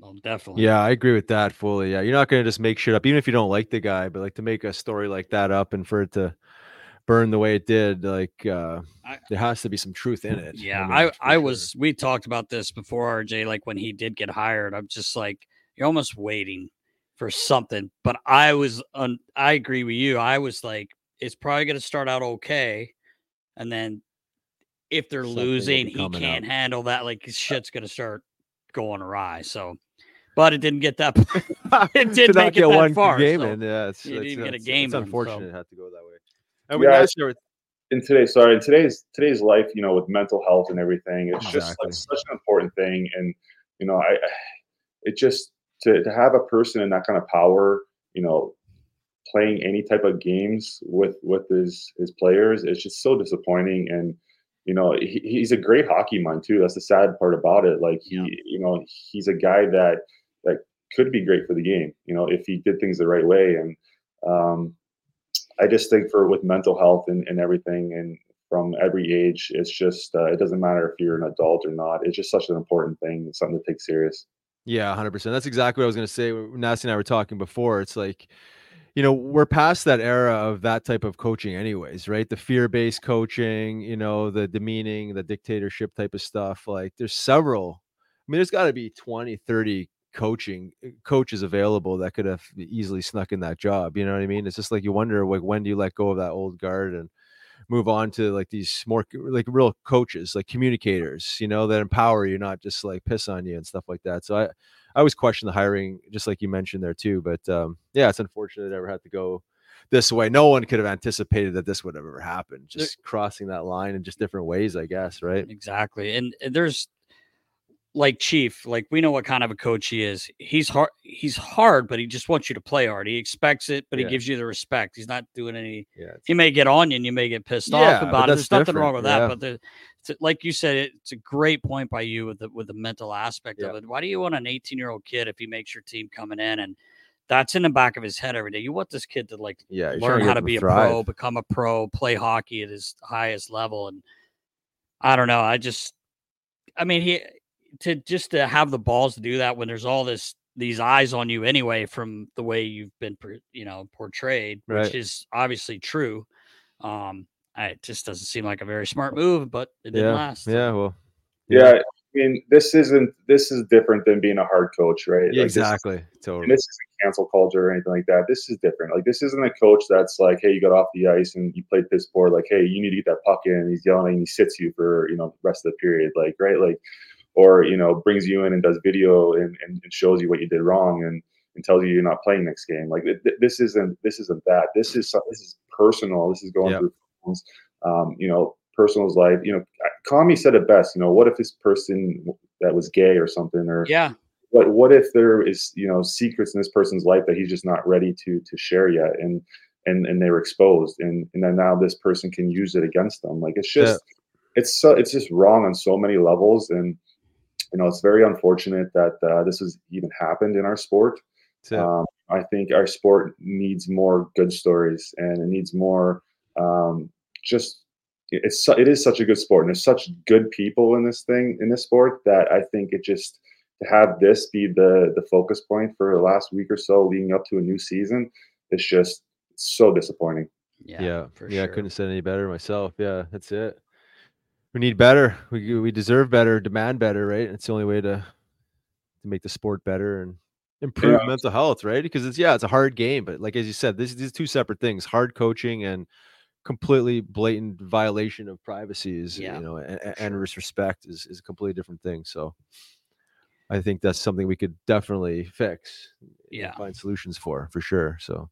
Well, definitely. Yeah, I agree with that fully. Yeah, you're not going to just make shit up, even if you don't like the guy, but like to make a story like that up and for it to burn the way it did, like uh, there has to be some truth in it. Yeah, mean, I, for I sure. was. We talked about this before, RJ. Like when he did get hired, I'm just like you're almost waiting for something. But I was, un, I agree with you. I was like, it's probably going to start out okay, and then if they're Something losing, he can't up. handle that. Like uh shit's going to start going awry. So, but it didn't get that. (laughs) (laughs) it didn't make it get that one far. game so in. Yeah, it's, you didn't it's, even get a game It's in, so- unfortunate it had to go that way. And we Yeah, I- last year, in today's sorry in today's today's life you know with mental health and everything it's just like such an important thing and you know i I- it just to, to have a person in that kind of power you know playing any type of games with with his his players it's just so disappointing and you know he, he's a great hockey mind too that's the sad part about it like he you know he's a guy that that could be great for the game you know if he did things the right way and um I just think for with mental health and, and everything and from every age, it's just uh, it doesn't matter if you're an adult or not. It's just such an important thing. It's something to take serious. Yeah, hundred percent. That's exactly what I was gonna say. when Nasty and I were talking before. It's like, you know, we're past that era of that type of coaching, anyways, right? The fear-based coaching, you know, the demeaning, the dictatorship type of stuff. Like, there's several. I mean, there's got to be 20, 30 coaching uh, coaches available that could have easily snuck in that job. You know what I mean? It's just like you wonder, like, when do you let go of that old guard and move on to like these more like real coaches, like communicators, you know, that empower you, not just like piss on you and stuff like that. So I, I always question the hiring, just like you mentioned there too. But um, yeah, it's unfortunate it ever had to go this way. No one could have anticipated that this would have ever happened. Just crossing that line in just different ways, I guess, right? Exactly. And and there's like Chief, like we know what kind of a coach he is. He's hard he's hard, but he just wants you to play hard. He expects it, but Yeah. he gives you the respect. He's not doing any Yeah, he may get on you and you may get pissed Yeah, off about it. There's nothing wrong with that. But the, it's, like you said, it's a great point by you with the with the mental aspect of it. Why do you want an 18 year old kid if he makes your team coming in and that's in the back of his head every day? You want this kid to like Yeah, learn how to be to a pro, become a pro, play hockey at his highest level. And I don't know. I just, I mean, he to just to have the balls to do that when there's all this these eyes on you anyway from the way you've been, you know, portrayed, which is obviously true. Um, I, it just doesn't seem like a very smart move, but it didn't yeah, last. yeah. Well, Yeah. I mean, this isn't this is different than being a hard coach, right? Yeah, Like, this- exactly. and Totally. this isn't cancel culture or anything like that. This is different. Like this isn't a coach that's like, hey, you got off the ice and you played piss poor. Like, hey, you need to get that puck in. And he's yelling and he sits you for you know the rest of the period. Like, right? Like, or you know brings you in and does video and, and, and shows you what you did wrong and, and tells you you're not playing next game. Like th- th- this isn't this isn't that. This is this is personal. This is going Yep. through phones, um, you know personal's life. You know, Commie said it best. You know, what if this person that was gay or something or Yeah. what what if there is you know secrets in this person's life that he's just not ready to to share yet and and and they were exposed and and then now this person can use it against them like it's just it's so it's just wrong on so many levels and you know it's very unfortunate that uh, this has even happened in our sport um, i think our sport needs more good stories and it needs more um, just it's it is such a good sport and there's such good people in this thing in this sport that i think it just to have this be the the focus point for the last week or so leading up to a new season it's just so disappointing Yeah. yeah, for yeah. I couldn't have said any better myself. Yeah, that's it. We need better. We we deserve better. Demand better, right? It's the only way to to make the sport better and improve Yeah. mental health, right? Because it's yeah, it's a hard game, but like as you said, this these two separate things: hard coaching and completely blatant violation of privacy is Yeah, you know and, for and respect is is a completely different thing. So. I think that's something we could definitely fix. Yeah. find solutions for for sure. So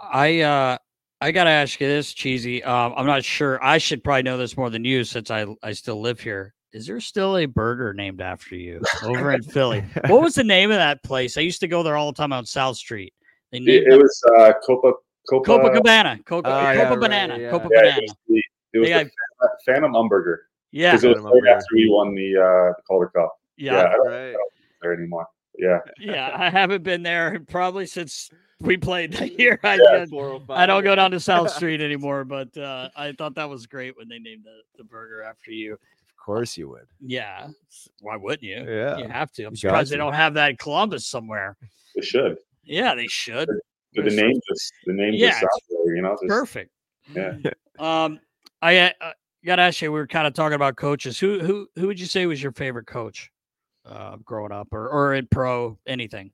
I uh I gotta ask you this, cheesy. Um, I'm not sure. I should probably know this more than you since I I still live here. Is there still a burger named after you over in Philly? What was the name of that place? I used to go there all the time on South Street. They it, named it it was uh copa copa Copacabana. Coca, Oh, Copa yeah, right, Banana. yeah. Copa yeah, it was the, it was the Phantom- phantom umburger Yeah. because it was Phantom right Umburger. after we won the uh the calder cup Yeah. yeah, I don't right. know there anymore yeah Yeah. I haven't been there probably since we played that (laughs) year. I, Yeah. just- I don't go down to South (laughs) Street anymore, but uh, I thought that was great when they named the, the burger after you. Of course you would. Yeah. Why wouldn't you? Yeah. You have to. I'm You surprised they don't have that in Columbus somewhere. They should Yeah, they should. but the name just the name Yeah, just there you know just, Perfect. yeah (laughs) Um, I uh, uh, got to ask you. We were kind of talking about coaches. Who who who would you say was your favorite coach, uh, growing up, or or in pro anything?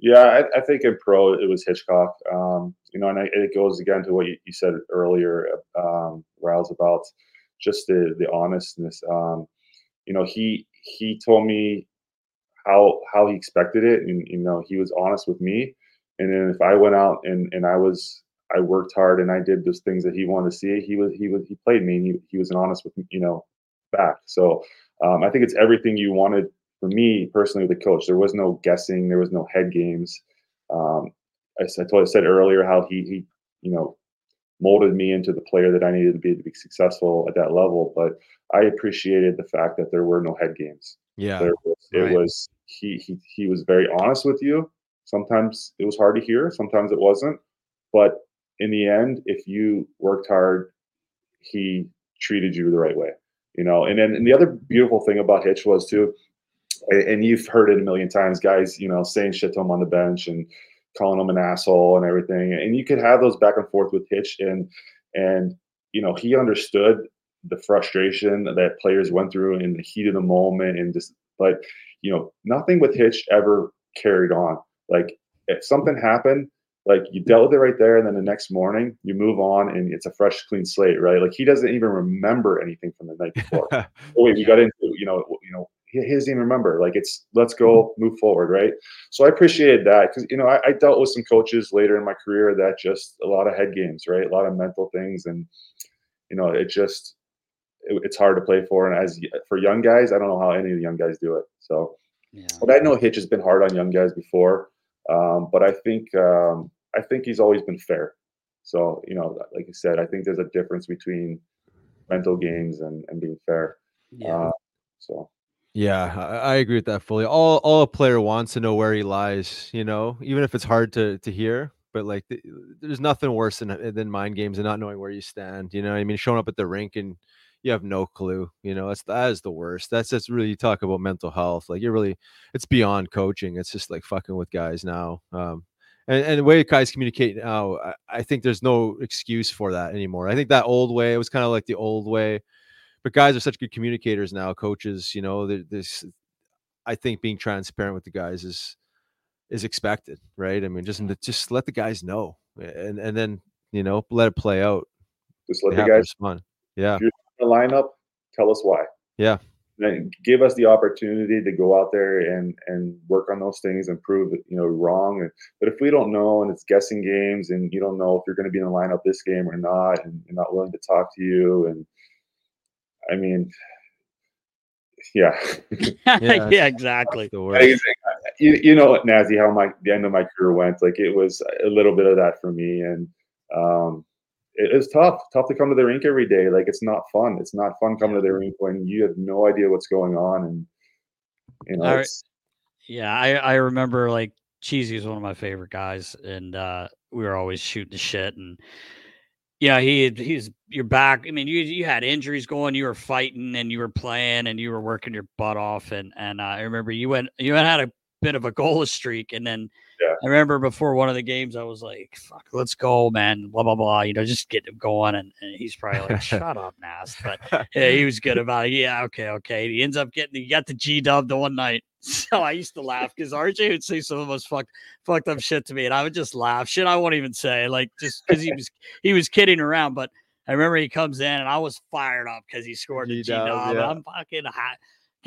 Yeah, I, I think in pro it was Hitchcock. Um, you know, and I, it goes again to what you, you said earlier, um, Rouse about just the the honestness. Um, you know, he he told me how how he expected it, and you know, he was honest with me. And then if I went out and and I was I worked hard and I did those things that he wanted to see, he was he was he played me and he he was honest with me, you know back. So um, I think it's everything you wanted for me personally with the coach. There was no guessing. There was no head games. Um, I, I told I said earlier how he he you know molded me into the player that I needed to be to be successful at that level. But I appreciated the fact that there were no head games. Yeah. There was, it right. was he he he was very honest with you. Sometimes it was hard to hear. Sometimes it wasn't. But in the end, if you worked hard, he treated you the right way. You know, and then and the other beautiful thing about Hitch was too, and you've heard it a million times, guys, you know, saying shit to him on the bench and calling him an asshole and everything. And you could have those back and forth with Hitch and and you know, he understood the frustration that players went through in the heat of the moment and just but you know, nothing with Hitch ever carried on. Like if something happened, like you dealt with it right there, and then the next morning you move on and it's a fresh, clean slate, right? Like he doesn't even remember anything from the night before. (laughs) oh, wait, we got into you know, you know, he, he doesn't even remember. Like it's let's go, move forward, right? So I appreciated that because you know I, I dealt with some coaches later in my career that just a lot of head games, right? A lot of mental things, and you know it just it, it's hard to play for. And as for young guys, I don't know how any of the young guys do it. So, Yeah. but I know Hitch has been hard on young guys before, um, but I think um, I think he's always been fair. So you know, like I said, I think there's a difference between mental games and, and being fair. Yeah. Uh, so Yeah, I, agree with that fully. All all a player wants to know where he lies, you know, even if it's hard to to hear. But like, th- there's nothing worse than uh, than mind games and not knowing where you stand. You know, I mean, showing up at the rink and you have no clue. You know, that's that is the worst. That's just really you talk about mental health. Like you're really, it's beyond coaching. It's just like fucking with guys now. Um, And, and the way guys communicate now, I, I think there's no excuse for that anymore. I think that old way, it was kind of like the old way, but guys are such good communicators now. Coaches, you know, this. I think being transparent with the guys is is expected, right? I mean, just mm-hmm. just let the guys know, and and then you know let it play out. Just let They the guys respond. Yeah, If you're in the lineup, tell us why. yeah, And give us the opportunity to go out there and and work on those things and prove it, you know wrong. But if we don't know and it's guessing games and you don't know if you're going to be in the lineup this game or not, and you're not willing to talk to you, and I mean, yeah, (laughs) (laughs) yeah, exactly. The worst. you, you know what, Nazi, how my the end of my career went. Like it was a little bit of that for me, and um, it, it was tough. Tough to come to the rink every day. Like it's not fun. It's not fun coming to the rink when you have no idea what's going on, and you know, All right. it's, Yeah, I, I remember like Cheesy was one of my favorite guys, and uh, we were always shooting the shit. And yeah, he he's you're back. I mean, you you had injuries going, you were fighting, and you were playing, and you were working your butt off. And and uh, I remember you went you went had a bit of a goalless streak, and then Yeah. I remember before one of the games, I was like, "Fuck, let's go, man!" Blah blah blah. You know, just get him going. And, and he's probably like, (laughs) "Shut up, Nast." But (laughs) yeah, he was good about it. Yeah, okay, okay. He ends up getting he got the G dub the one night. (laughs) So I used to laugh because RJ would say some of the most fucked fucked up shit to me, and I would just laugh. Shit, I won't even say like just because he was he was kidding around. But I remember he comes in and I was fired up because he scored the G G-dub, yeah. I'm fucking high.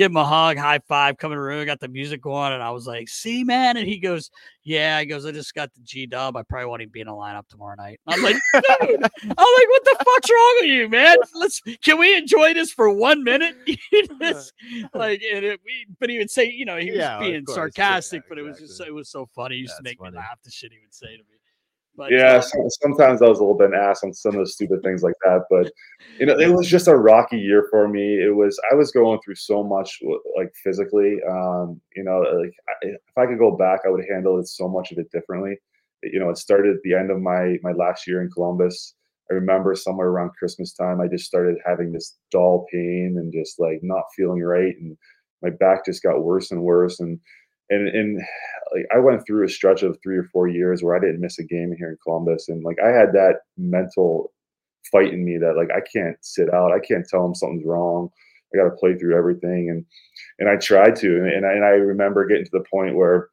Give him a hug, high five, come in the room, got the music going, and I was like, "See, man," and he goes, "Yeah." He goes, "I just got the G dub. I probably won't even be in a lineup tomorrow night." I'm like, (laughs) "Dude," I'm like, "What the fuck's wrong with you, man? Let's can we enjoy this for one minute?" (laughs) Just, uh, like, and it, we, but he would say, you know, he was Yeah, being course. Yeah, sarcastic, but it was just it was so funny. He used to make funny. me laugh. The shit he would say to me. But yeah. uh, sometimes I was a little bit an ass on some of the stupid things like that, but you know, it was just a rocky year for me. It was I was going through so much, like physically. Um, you know, like I, if I could go back, I would handle it so much of it differently. You know, it started at the end of my my last year in Columbus. I remember somewhere around Christmas time, I just started having this dull pain and just like not feeling right, and my back just got worse and worse. And and and like I went through a stretch of three or four years where I didn't miss a game here in Columbus, and like I had that mental fight in me that like I can't sit out, I can't tell them something's wrong. I got to play through everything, and and I tried to, and, and I, and I remember getting to the point where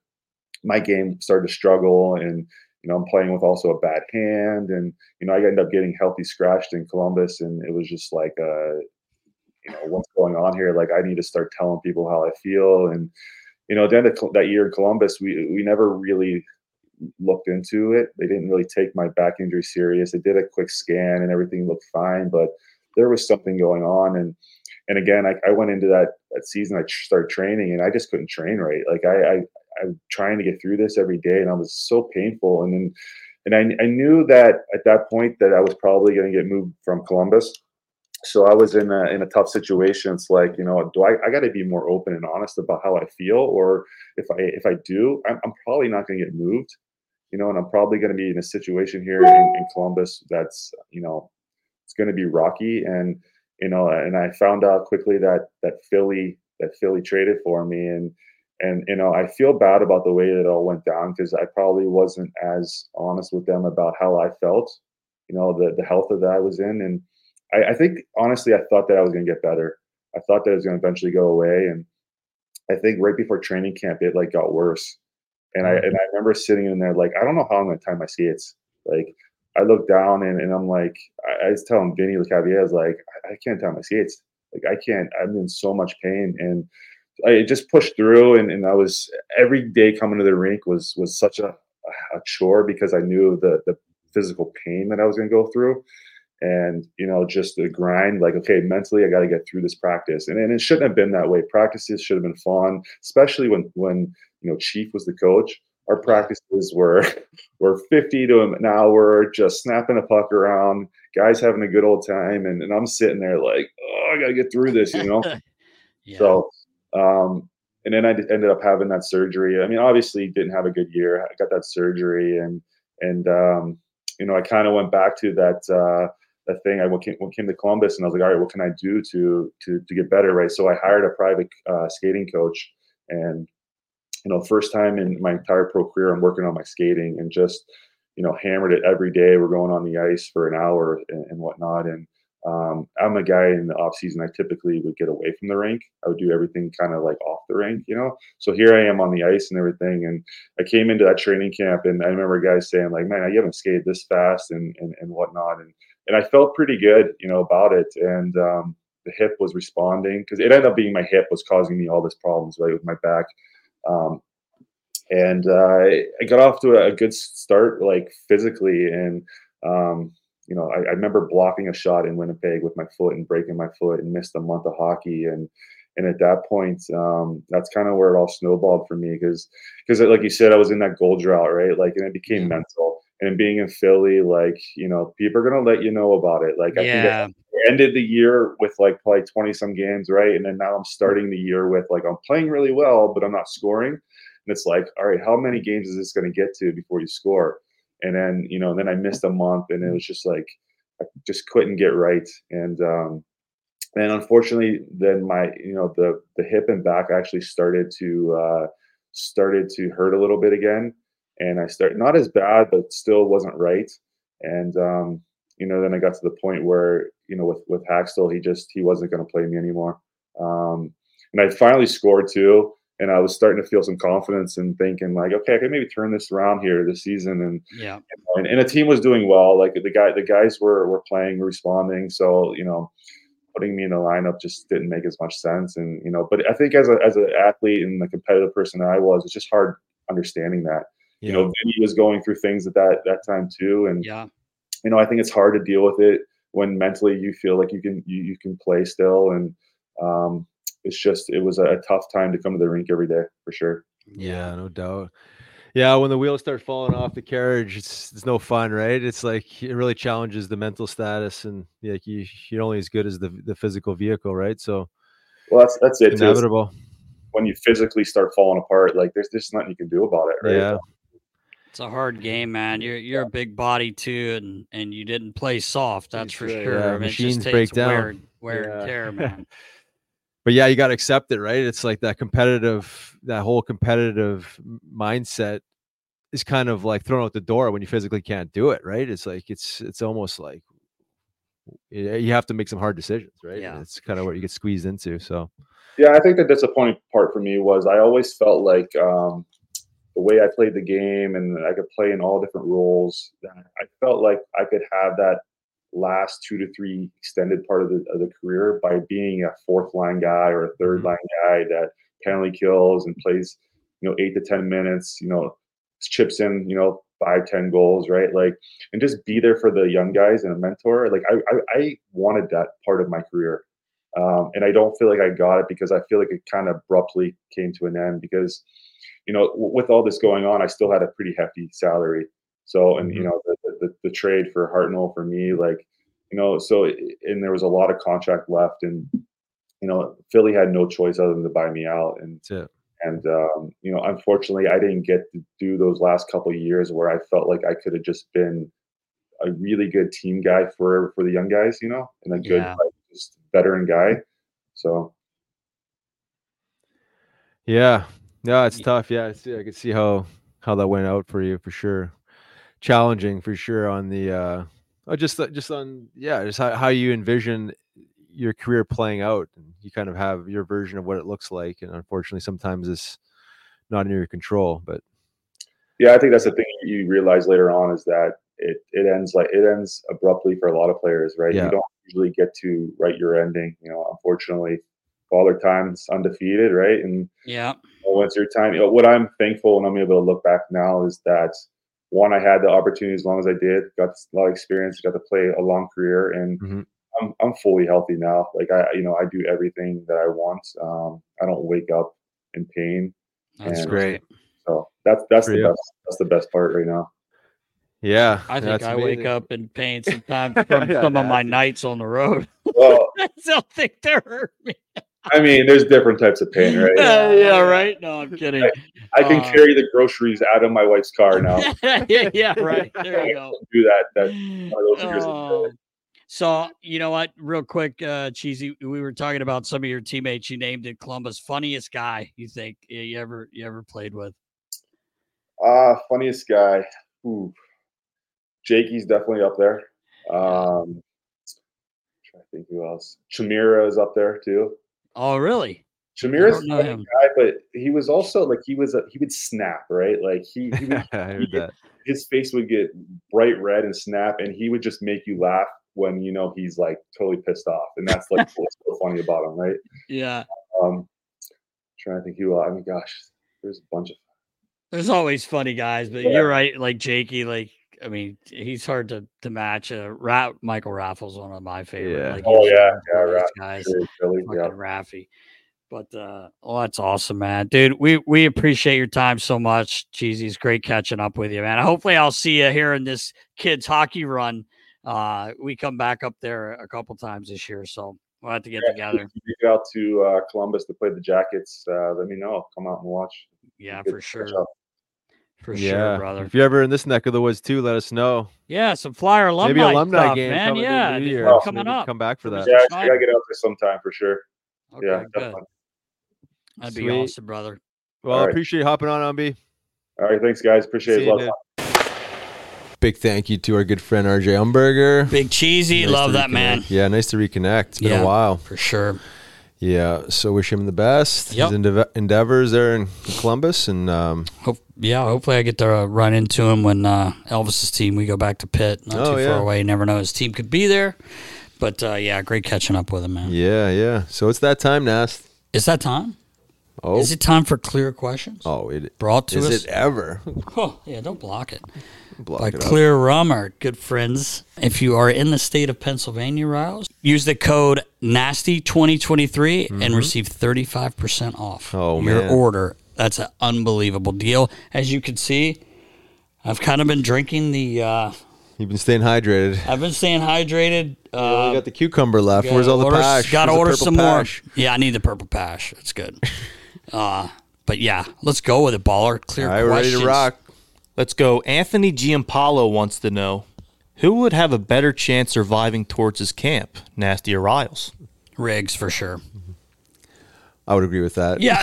my game started to struggle, and you know I'm playing with also a bad hand, and you know I ended up getting healthy scratched in Columbus, and it was just like uh, you know what's going on here? Like I need to start telling people how I feel, and you know, at the end of that year in Columbus, we we never really looked into it. They didn't really take my back injury serious. They did a quick scan and everything looked fine, but there was something going on. And and again, I, I went into that that season. I started training, and I just couldn't train right. Like I, I I'm trying to get through this every day, and I was so painful. And then and I I knew that at that point that I was probably going to get moved from Columbus so I was in a in a tough situation. It's like you know, do I I got to be more open and honest about how I feel, or if I if I do, I'm, I'm probably not going to get moved, you know, and I'm probably going to be in a situation here in, in Columbus that's you know, it's going to be rocky, and you know, and I found out quickly that that Philly that Philly traded for me, and and you know, I feel bad about the way that it all went down because I probably wasn't as honest with them about how I felt, you know, the the health that I was in, and I, I think honestly, I thought that I was going to get better. I thought that it was going to eventually go away, and I think right before training camp, it like got worse. And I and I remember sitting in there like I don't know how I'm going to tie my skates. Like I look down and, and I'm like I, I was telling Vinny was like I, I can't tie my skates. Like I can't. I'm in so much pain, and I just pushed through. And, and I was every day coming to the rink was was such a a chore because I knew the the physical pain that I was going to go through and you know just the grind like okay mentally i got to get through this practice. And, and it shouldn't have been that way. Practices should have been fun especially when when you know chief was the coach. Our practices were (laughs) were 50 to an hour just snapping a puck around guys having a good old time and, and i'm sitting there like oh i gotta get through this you know? (laughs) Yeah. so um and then i ended up having that surgery. I mean obviously didn't have a good year. I got that surgery and and um you know i kind of went back to that uh thing. I came, came to Columbus, and I was like, all right, what can I do to to to get better, right? So I hired a private uh, skating coach, and you know, first time in my entire pro career, I'm working on my skating and just, you know, hammered it every day. We're going on the ice for an hour and, and whatnot. And um, I'm a guy in the off season. I typically would get away from the rink. I would do everything kind of like off the rink, you know. So here I am on the ice and everything. And I came into that training camp, and I remember guys saying like, "Man, you haven't skated this fast and and, and whatnot." And and I felt pretty good, you know, about it. And um, the hip was responding because it ended up being my hip was causing me all this problems right with my back. Um, and uh, I got off to a, good start, like physically, and um, you know, I, I, remember blocking a shot in Winnipeg with my foot and breaking my foot and missed a month of hockey. And and at that point, um, that's kind of where it all snowballed for me because because like you said, I was in that goal drought, right? Like, and it became mental. And being in Philly, like you know, people are gonna let you know about it. Like I yeah. think I ended the year with like probably twenty some games, right? And then now I'm starting the year with like I'm playing really well, but I'm not scoring. And it's like, all right, how many games is this going to get to before you score? and then you know then i missed a month and it was just like i just couldn't get right and um and unfortunately then my you know the the hip and back actually started to uh started to hurt a little bit again and i started not as bad but still wasn't right and um you know then i got to the point where you know with with Hakstol he just he wasn't going to play me anymore um and i finally scored too and I was starting to feel some confidence and thinking like, okay, I can maybe turn this around here this season. And yeah, and, and the team was doing well. Like the guy, the guys were were playing, responding. So you know, putting me in the lineup just didn't make as much sense. And you know, but I think as a as an athlete and the competitive person I was, it's just hard understanding that. Yeah. You know, Vinny was going through things at that that time too, and yeah, you know, I think it's hard to deal with it when mentally you feel like you can you, you can play still and um it's just it was a, tough time to come to the rink every day for sure. Yeah, no doubt. Yeah, when the wheels start falling off the carriage, it's it's no fun, right? It's like it really challenges the mental status, and like you, you're only as good as the the physical vehicle, right? So, well, that's that's it. Inevitable. When you physically start falling apart, like there's there's nothing you can do about it, right? Yeah. It's a hard game, man. You're you're a big body too, and and you didn't play soft. That's for sure. Yeah, I mean, machines break down. Wear, wear yeah. and tear, man (laughs) but yeah, you got to accept it, right? It's like that competitive, that whole competitive mindset is kind of like thrown out the door when you physically can't do it, right? It's like it's it's almost like you have to make some hard decisions, right? Yeah, it's kind of what you get squeezed into. So, yeah, I think the disappointing part for me was I always felt like um, the way I played the game and I could play in all different roles. I felt like I could have that last two to three extended part of the, of the career by being a fourth line guy or a 3rd mm-hmm. line guy that penalty kills and plays, you know, eight to 10 minutes, you know, chips in, you know, five, 10 goals, right? Like, and just be there for the young guys and a mentor. Like, I, I, I wanted that part of my career. Um, and I don't feel like I got it because I feel like it kind of abruptly came to an end because, you know, w- with all this going on, I still had a pretty hefty salary. So, and you mm-hmm. know, the, the, the trade for Hartnell for me, like, you know, so and there was a lot of contract left, and you know, Philly had no choice other than to buy me out, and and um, you know, unfortunately, I didn't get to do those last couple years where I felt like I could have just been a really good team guy for for the young guys, you know, and a good yeah. like, just veteran guy. So. Yeah, yeah, it's tough. Yeah, I, see. I could see how how that went out for you for sure challenging for sure on the uh oh, just uh, just on yeah just how, how you envision your career playing out and you kind of have your version of what it looks like and unfortunately sometimes it's not in your control but yeah i think that's the thing you realize later on is that it it ends like it ends abruptly for a lot of players right yeah. you don't usually get to write your ending you know unfortunately father time's undefeated right and yeah once your time you know, what i'm thankful and i'm able to look back now is that one, I had the opportunity as long as I did, got a lot of experience, got to play a long career, and mm-hmm. I'm I'm fully healthy now. Like I, you know, I do everything that I want. Um, I don't wake up in pain. That's and great. So that's that's For the you. best. That's the best part right now. Yeah, I think I amazing. wake up in pain sometimes (laughs) from yeah, some of my nights on the road. Well, I still think they hurt me. I mean, there's different types of pain, right? (laughs) Uh, yeah, right. No, I'm kidding. I, I can uh, carry the groceries out of my wife's car now. (laughs) yeah, yeah, right. There you go. Do that. That So you know what? Real quick, uh, cheesy. We were talking about some of your teammates you named it Columbus. Funniest guy you think you ever you ever played with? Uh funniest guy. Ooh. Jakey's definitely up there. Um trying to think who else. Chimera is up there too. Oh, really? Chimera's a know funny him. guy, but he was also like he was a, he would snap right. Like he, he would, (laughs) I heard he- that. his face would get bright red and snap, and he would just make you laugh when you know he's like totally pissed off, and that's like what's so funny about him, right? Yeah. Um, trying to think who. I mean, gosh, there's a bunch of There's always funny guys, but Yeah. you're right. Like Jakey, like I mean, he's hard to to match. Uh, Ra- Michael Raffles, one of my favorite. Yeah. Like, Oh, yeah, yeah, guys. Fucking yeah. Raffy. But uh, oh, that's awesome, man, dude. We we appreciate your time so much. Cheesy, it's great catching up with you, man. Hopefully, I'll see you here in this kids hockey run. Uh, we come back up there a couple times this year, so we'll have to get together. If you get out to uh, Columbus to play the Jackets, uh, let me know. I'll come out and watch. Yeah, for sure. For yeah. sure, brother. If you're ever in this neck of the woods too, let us know. Yeah, some flyer alumni, Maybe alumni stuff, game man. coming in Yeah, the new year. we're Oh, coming up. Come back for that. Yeah, I gotta get out there sometime for sure. Okay, yeah, good. That'd be awesome, brother. Well, All I right. appreciate you hopping on, Umby. All right, thanks, guys. Appreciate See it. you, Love. Big thank you to our good friend RJ Umberger. Big cheesy, Nice love that man. Yeah, nice to reconnect. It's been Yeah. a while. for sure. Yeah, so wish him the best. Yep. His endeav- endeavors there in Columbus, and um, Hope, yeah, hopefully I get to uh, run into him when uh, Elvis's team we go back to Pitt. Not Oh, too yeah. far away. You never know his team could be there. But uh, yeah, great catching up with him, man. yeah, yeah. So it's that time, Nast. Is that time? Oh, Is it time for clear questions? oh, it Brought to is us. it ever? Oh, yeah, don't block it. Block by. Clear Rum, our good friends. If you are in the state of Pennsylvania, Riles, use the code NASTY2023 and receive 35% off Mm-hmm. Oh, your man. order. That's an unbelievable deal. As you can see, I've kind of been drinking the, uh, You've been staying hydrated. I've been staying hydrated. we Uh, got the cucumber left. Where's all the order, pash? Got to order some more. pash? Yeah, I need the purple pash. It's good. (laughs) uh, but yeah, let's go with it, baller. Clear All right, ready to rock. Let's go. Anthony Giampalo wants to know who would have a better chance surviving Torts's camp, Nasty or Riles? Riggs for sure. I would agree with that. Yeah.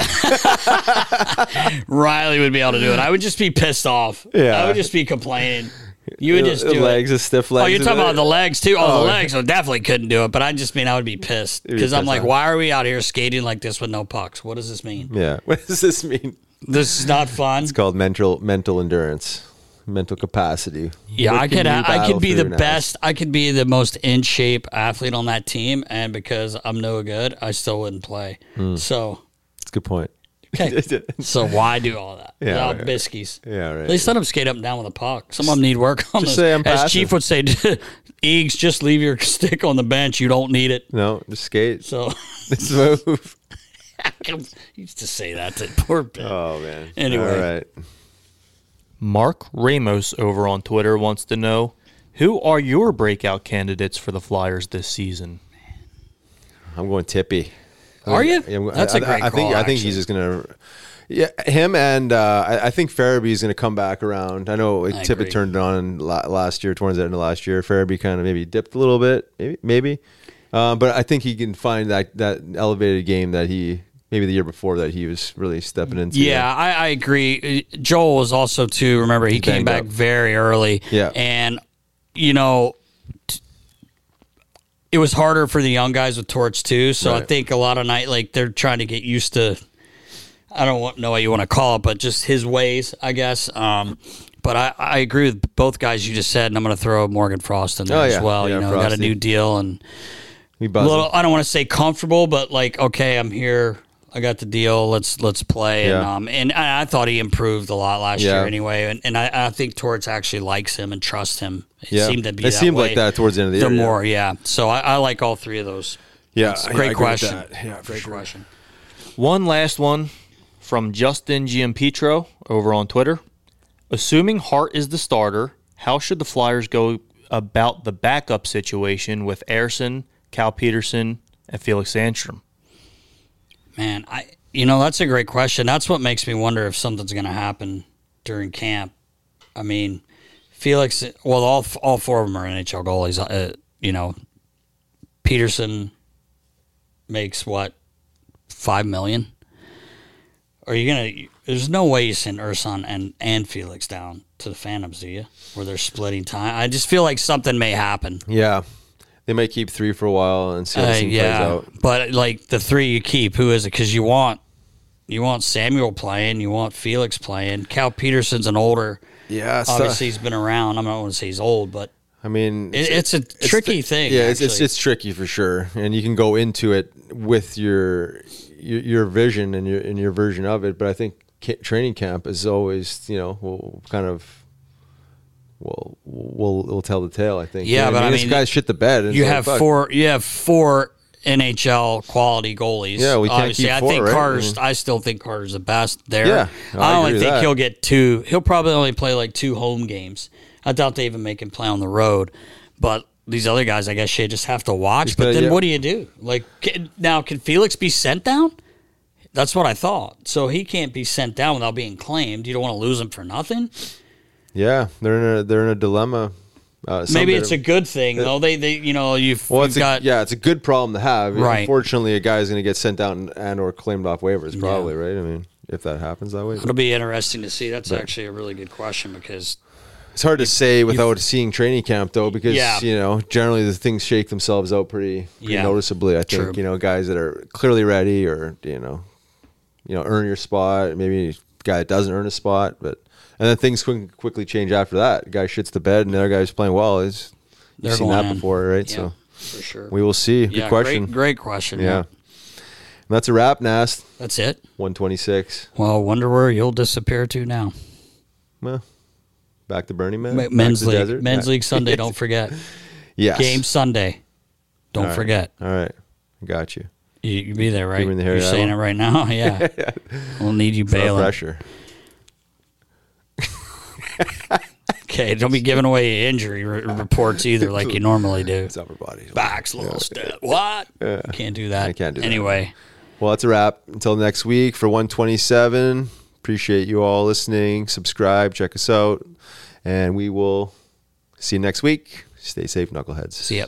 (laughs) Riley would be able to do it. I would just be pissed off. Yeah. I would just be complaining. You would just the do legs, it. the stiff oh, legs. Oh, you're talking about the legs too? Oh, Oh. the legs. I definitely couldn't do it. But I just mean I would be pissed You'd be because I'm like, off. why are we out here skating like this with no pucks? What does this mean? Yeah. (laughs) What does this mean? This is not fun. It's called mental mental endurance, mental capacity. Yeah, What I could. I could be the now? best. I could be the most in shape athlete on that team, and because I'm no good, I still wouldn't play. Hmm. So, That's a good point. okay. (laughs) so why do all that Yeah, right. biskies? Yeah, right. At least let them skate up and down with a puck. Some of them need work on just say I'm As passive. Chief would say, (laughs) Eags, just leave your (laughs) stick on the bench. You don't need it. No, just skate. So This move. He used to say that to (laughs) poor Ben. Oh man. Anyway. All right. Mark Ramos over on Twitter wants to know who are your breakout candidates for the Flyers this season? I'm going Tippy. Are you? Yeah, I'm- That's I- a great I, I think call, I think he's just gonna. Yeah, him and uh, I, I think Farabee is going to come back around. I know like, I Tippett agree. turned it on last year, towards the end of last year. Farabee kind of maybe dipped a little bit, maybe, maybe. Uh, but I think he can find that that elevated game that he maybe the year before that he was really stepping into. Yeah, I, I agree. Uh, Joel was also too. Remember, he He's came back up. very early. Yeah. and you know, t- it was harder for the young guys with Torts too. So I think a lot of night like they're trying to get used to. I don't want, know what you want to call it, but just his ways, I guess. Um, but I, I agree with both guys you just said, and I'm going to throw Morgan Frost in there Oh, as well. Yeah, you know, got a new deal and He a little. I don't want to say comfortable, but like, okay, I'm here. I got the deal. Let's let's play. And um, and I, I thought he improved a lot last Yeah. year anyway. And, and I, I think Torts actually likes him and trusts him. It Yeah. seemed to be. It seemed like that towards the end of the The year, yeah. more, yeah. So I, I like all three of those. Yeah, I- great question. Yeah, great sure. question. One last one from Justin Giampetro over on Twitter. Assuming Hart is the starter, how should the Flyers go about the backup situation with Ersson, Cal Petersen, and Felix Sandstrom? Man, I you know that's a great question. That's what makes me wonder if something's going to happen during camp. I mean, Felix. Well, all all four of them are NHL goalies. Uh, you know, Petersen makes what five million. Are you gonna? There's no way you send Ersson and and Felix down to the Phantoms, do you? Where they're splitting time. I just feel like something may happen. Yeah, they might keep three for a while and see how Uh, thing yeah, plays out. but like the three you keep, who is it? Because you want you want Samuel playing, you want Felix playing. Cal Petersen's an older. Yeah, it's obviously he's been around. I'm not going to say he's old, but I mean, It- it's a tricky thing, Yeah, it's, it's it's tricky for sure, and you can go into it with your your, your vision and your and your version of it. But I think ca- training camp is always, you know, will kind of. Will will will tell the tale. I think. Yeah, You know but I this mean, guys shit the bed. you like, have four. You have four NHL quality goalies. Yeah, we can't Obviously, keep I think right? Carter's. I mm-hmm. mean- I still think Carter's the best there. Yeah, I I only think that. he'll get two. He'll probably only play like two home games. I doubt they even make him play on the road. But these other guys, I guess you just have to watch. He's but gonna- then yeah. what do you do? Like can, now, can Felix be sent down? That's what I thought. So he can't be sent down without being claimed. You don't want to lose him for nothing. Yeah, they're in a they're in a dilemma. Uh, Maybe it's a good thing though. They they you know you've, Well, you've a, got yeah, it's a good problem to have. Right. Unfortunately, a guy's going to get sent down and or claimed off waivers, probably, right? I mean, if that happens that way, It'll be interesting to see. That's Right. actually a really good question because it's hard to say without seeing training camp, though, because Yeah. you know generally the things shake themselves out pretty, pretty Yeah. noticeably. I think True. you know guys that are clearly ready, or you know, you know, earn your spot. Maybe a guy that doesn't earn a spot, but and then things quick, quickly change after that. guy shits the bed, and the other guy's playing well. Is They're you've seen that in. before, right? Yeah, so for sure. we will see. Good Yeah, question. great- great question, Yeah. yeah. And that's a wrap, Nast. That's it. One twenty six. well, wonder where you'll disappear to now. Well, back to Burning Man. Ma- Back Men's league, desert? men's league Sunday. Don't (laughs) forget. Yes. Game Sunday. Don't All right. forget. All right, got you. You, you be there, right? Me the You're saying it right now. (laughs) Yeah. (laughs) we'll need you bailing. pressure. Okay, don't be giving away injury re- reports either, like you normally do. It's upper body. Backs, little step. What? Yeah. Can't do that. I can't do that. anyway. Well, that's a wrap. Until next week for 127. Appreciate you all listening. Subscribe, check us out, and we will see you next week. Stay safe, knuckleheads. See ya.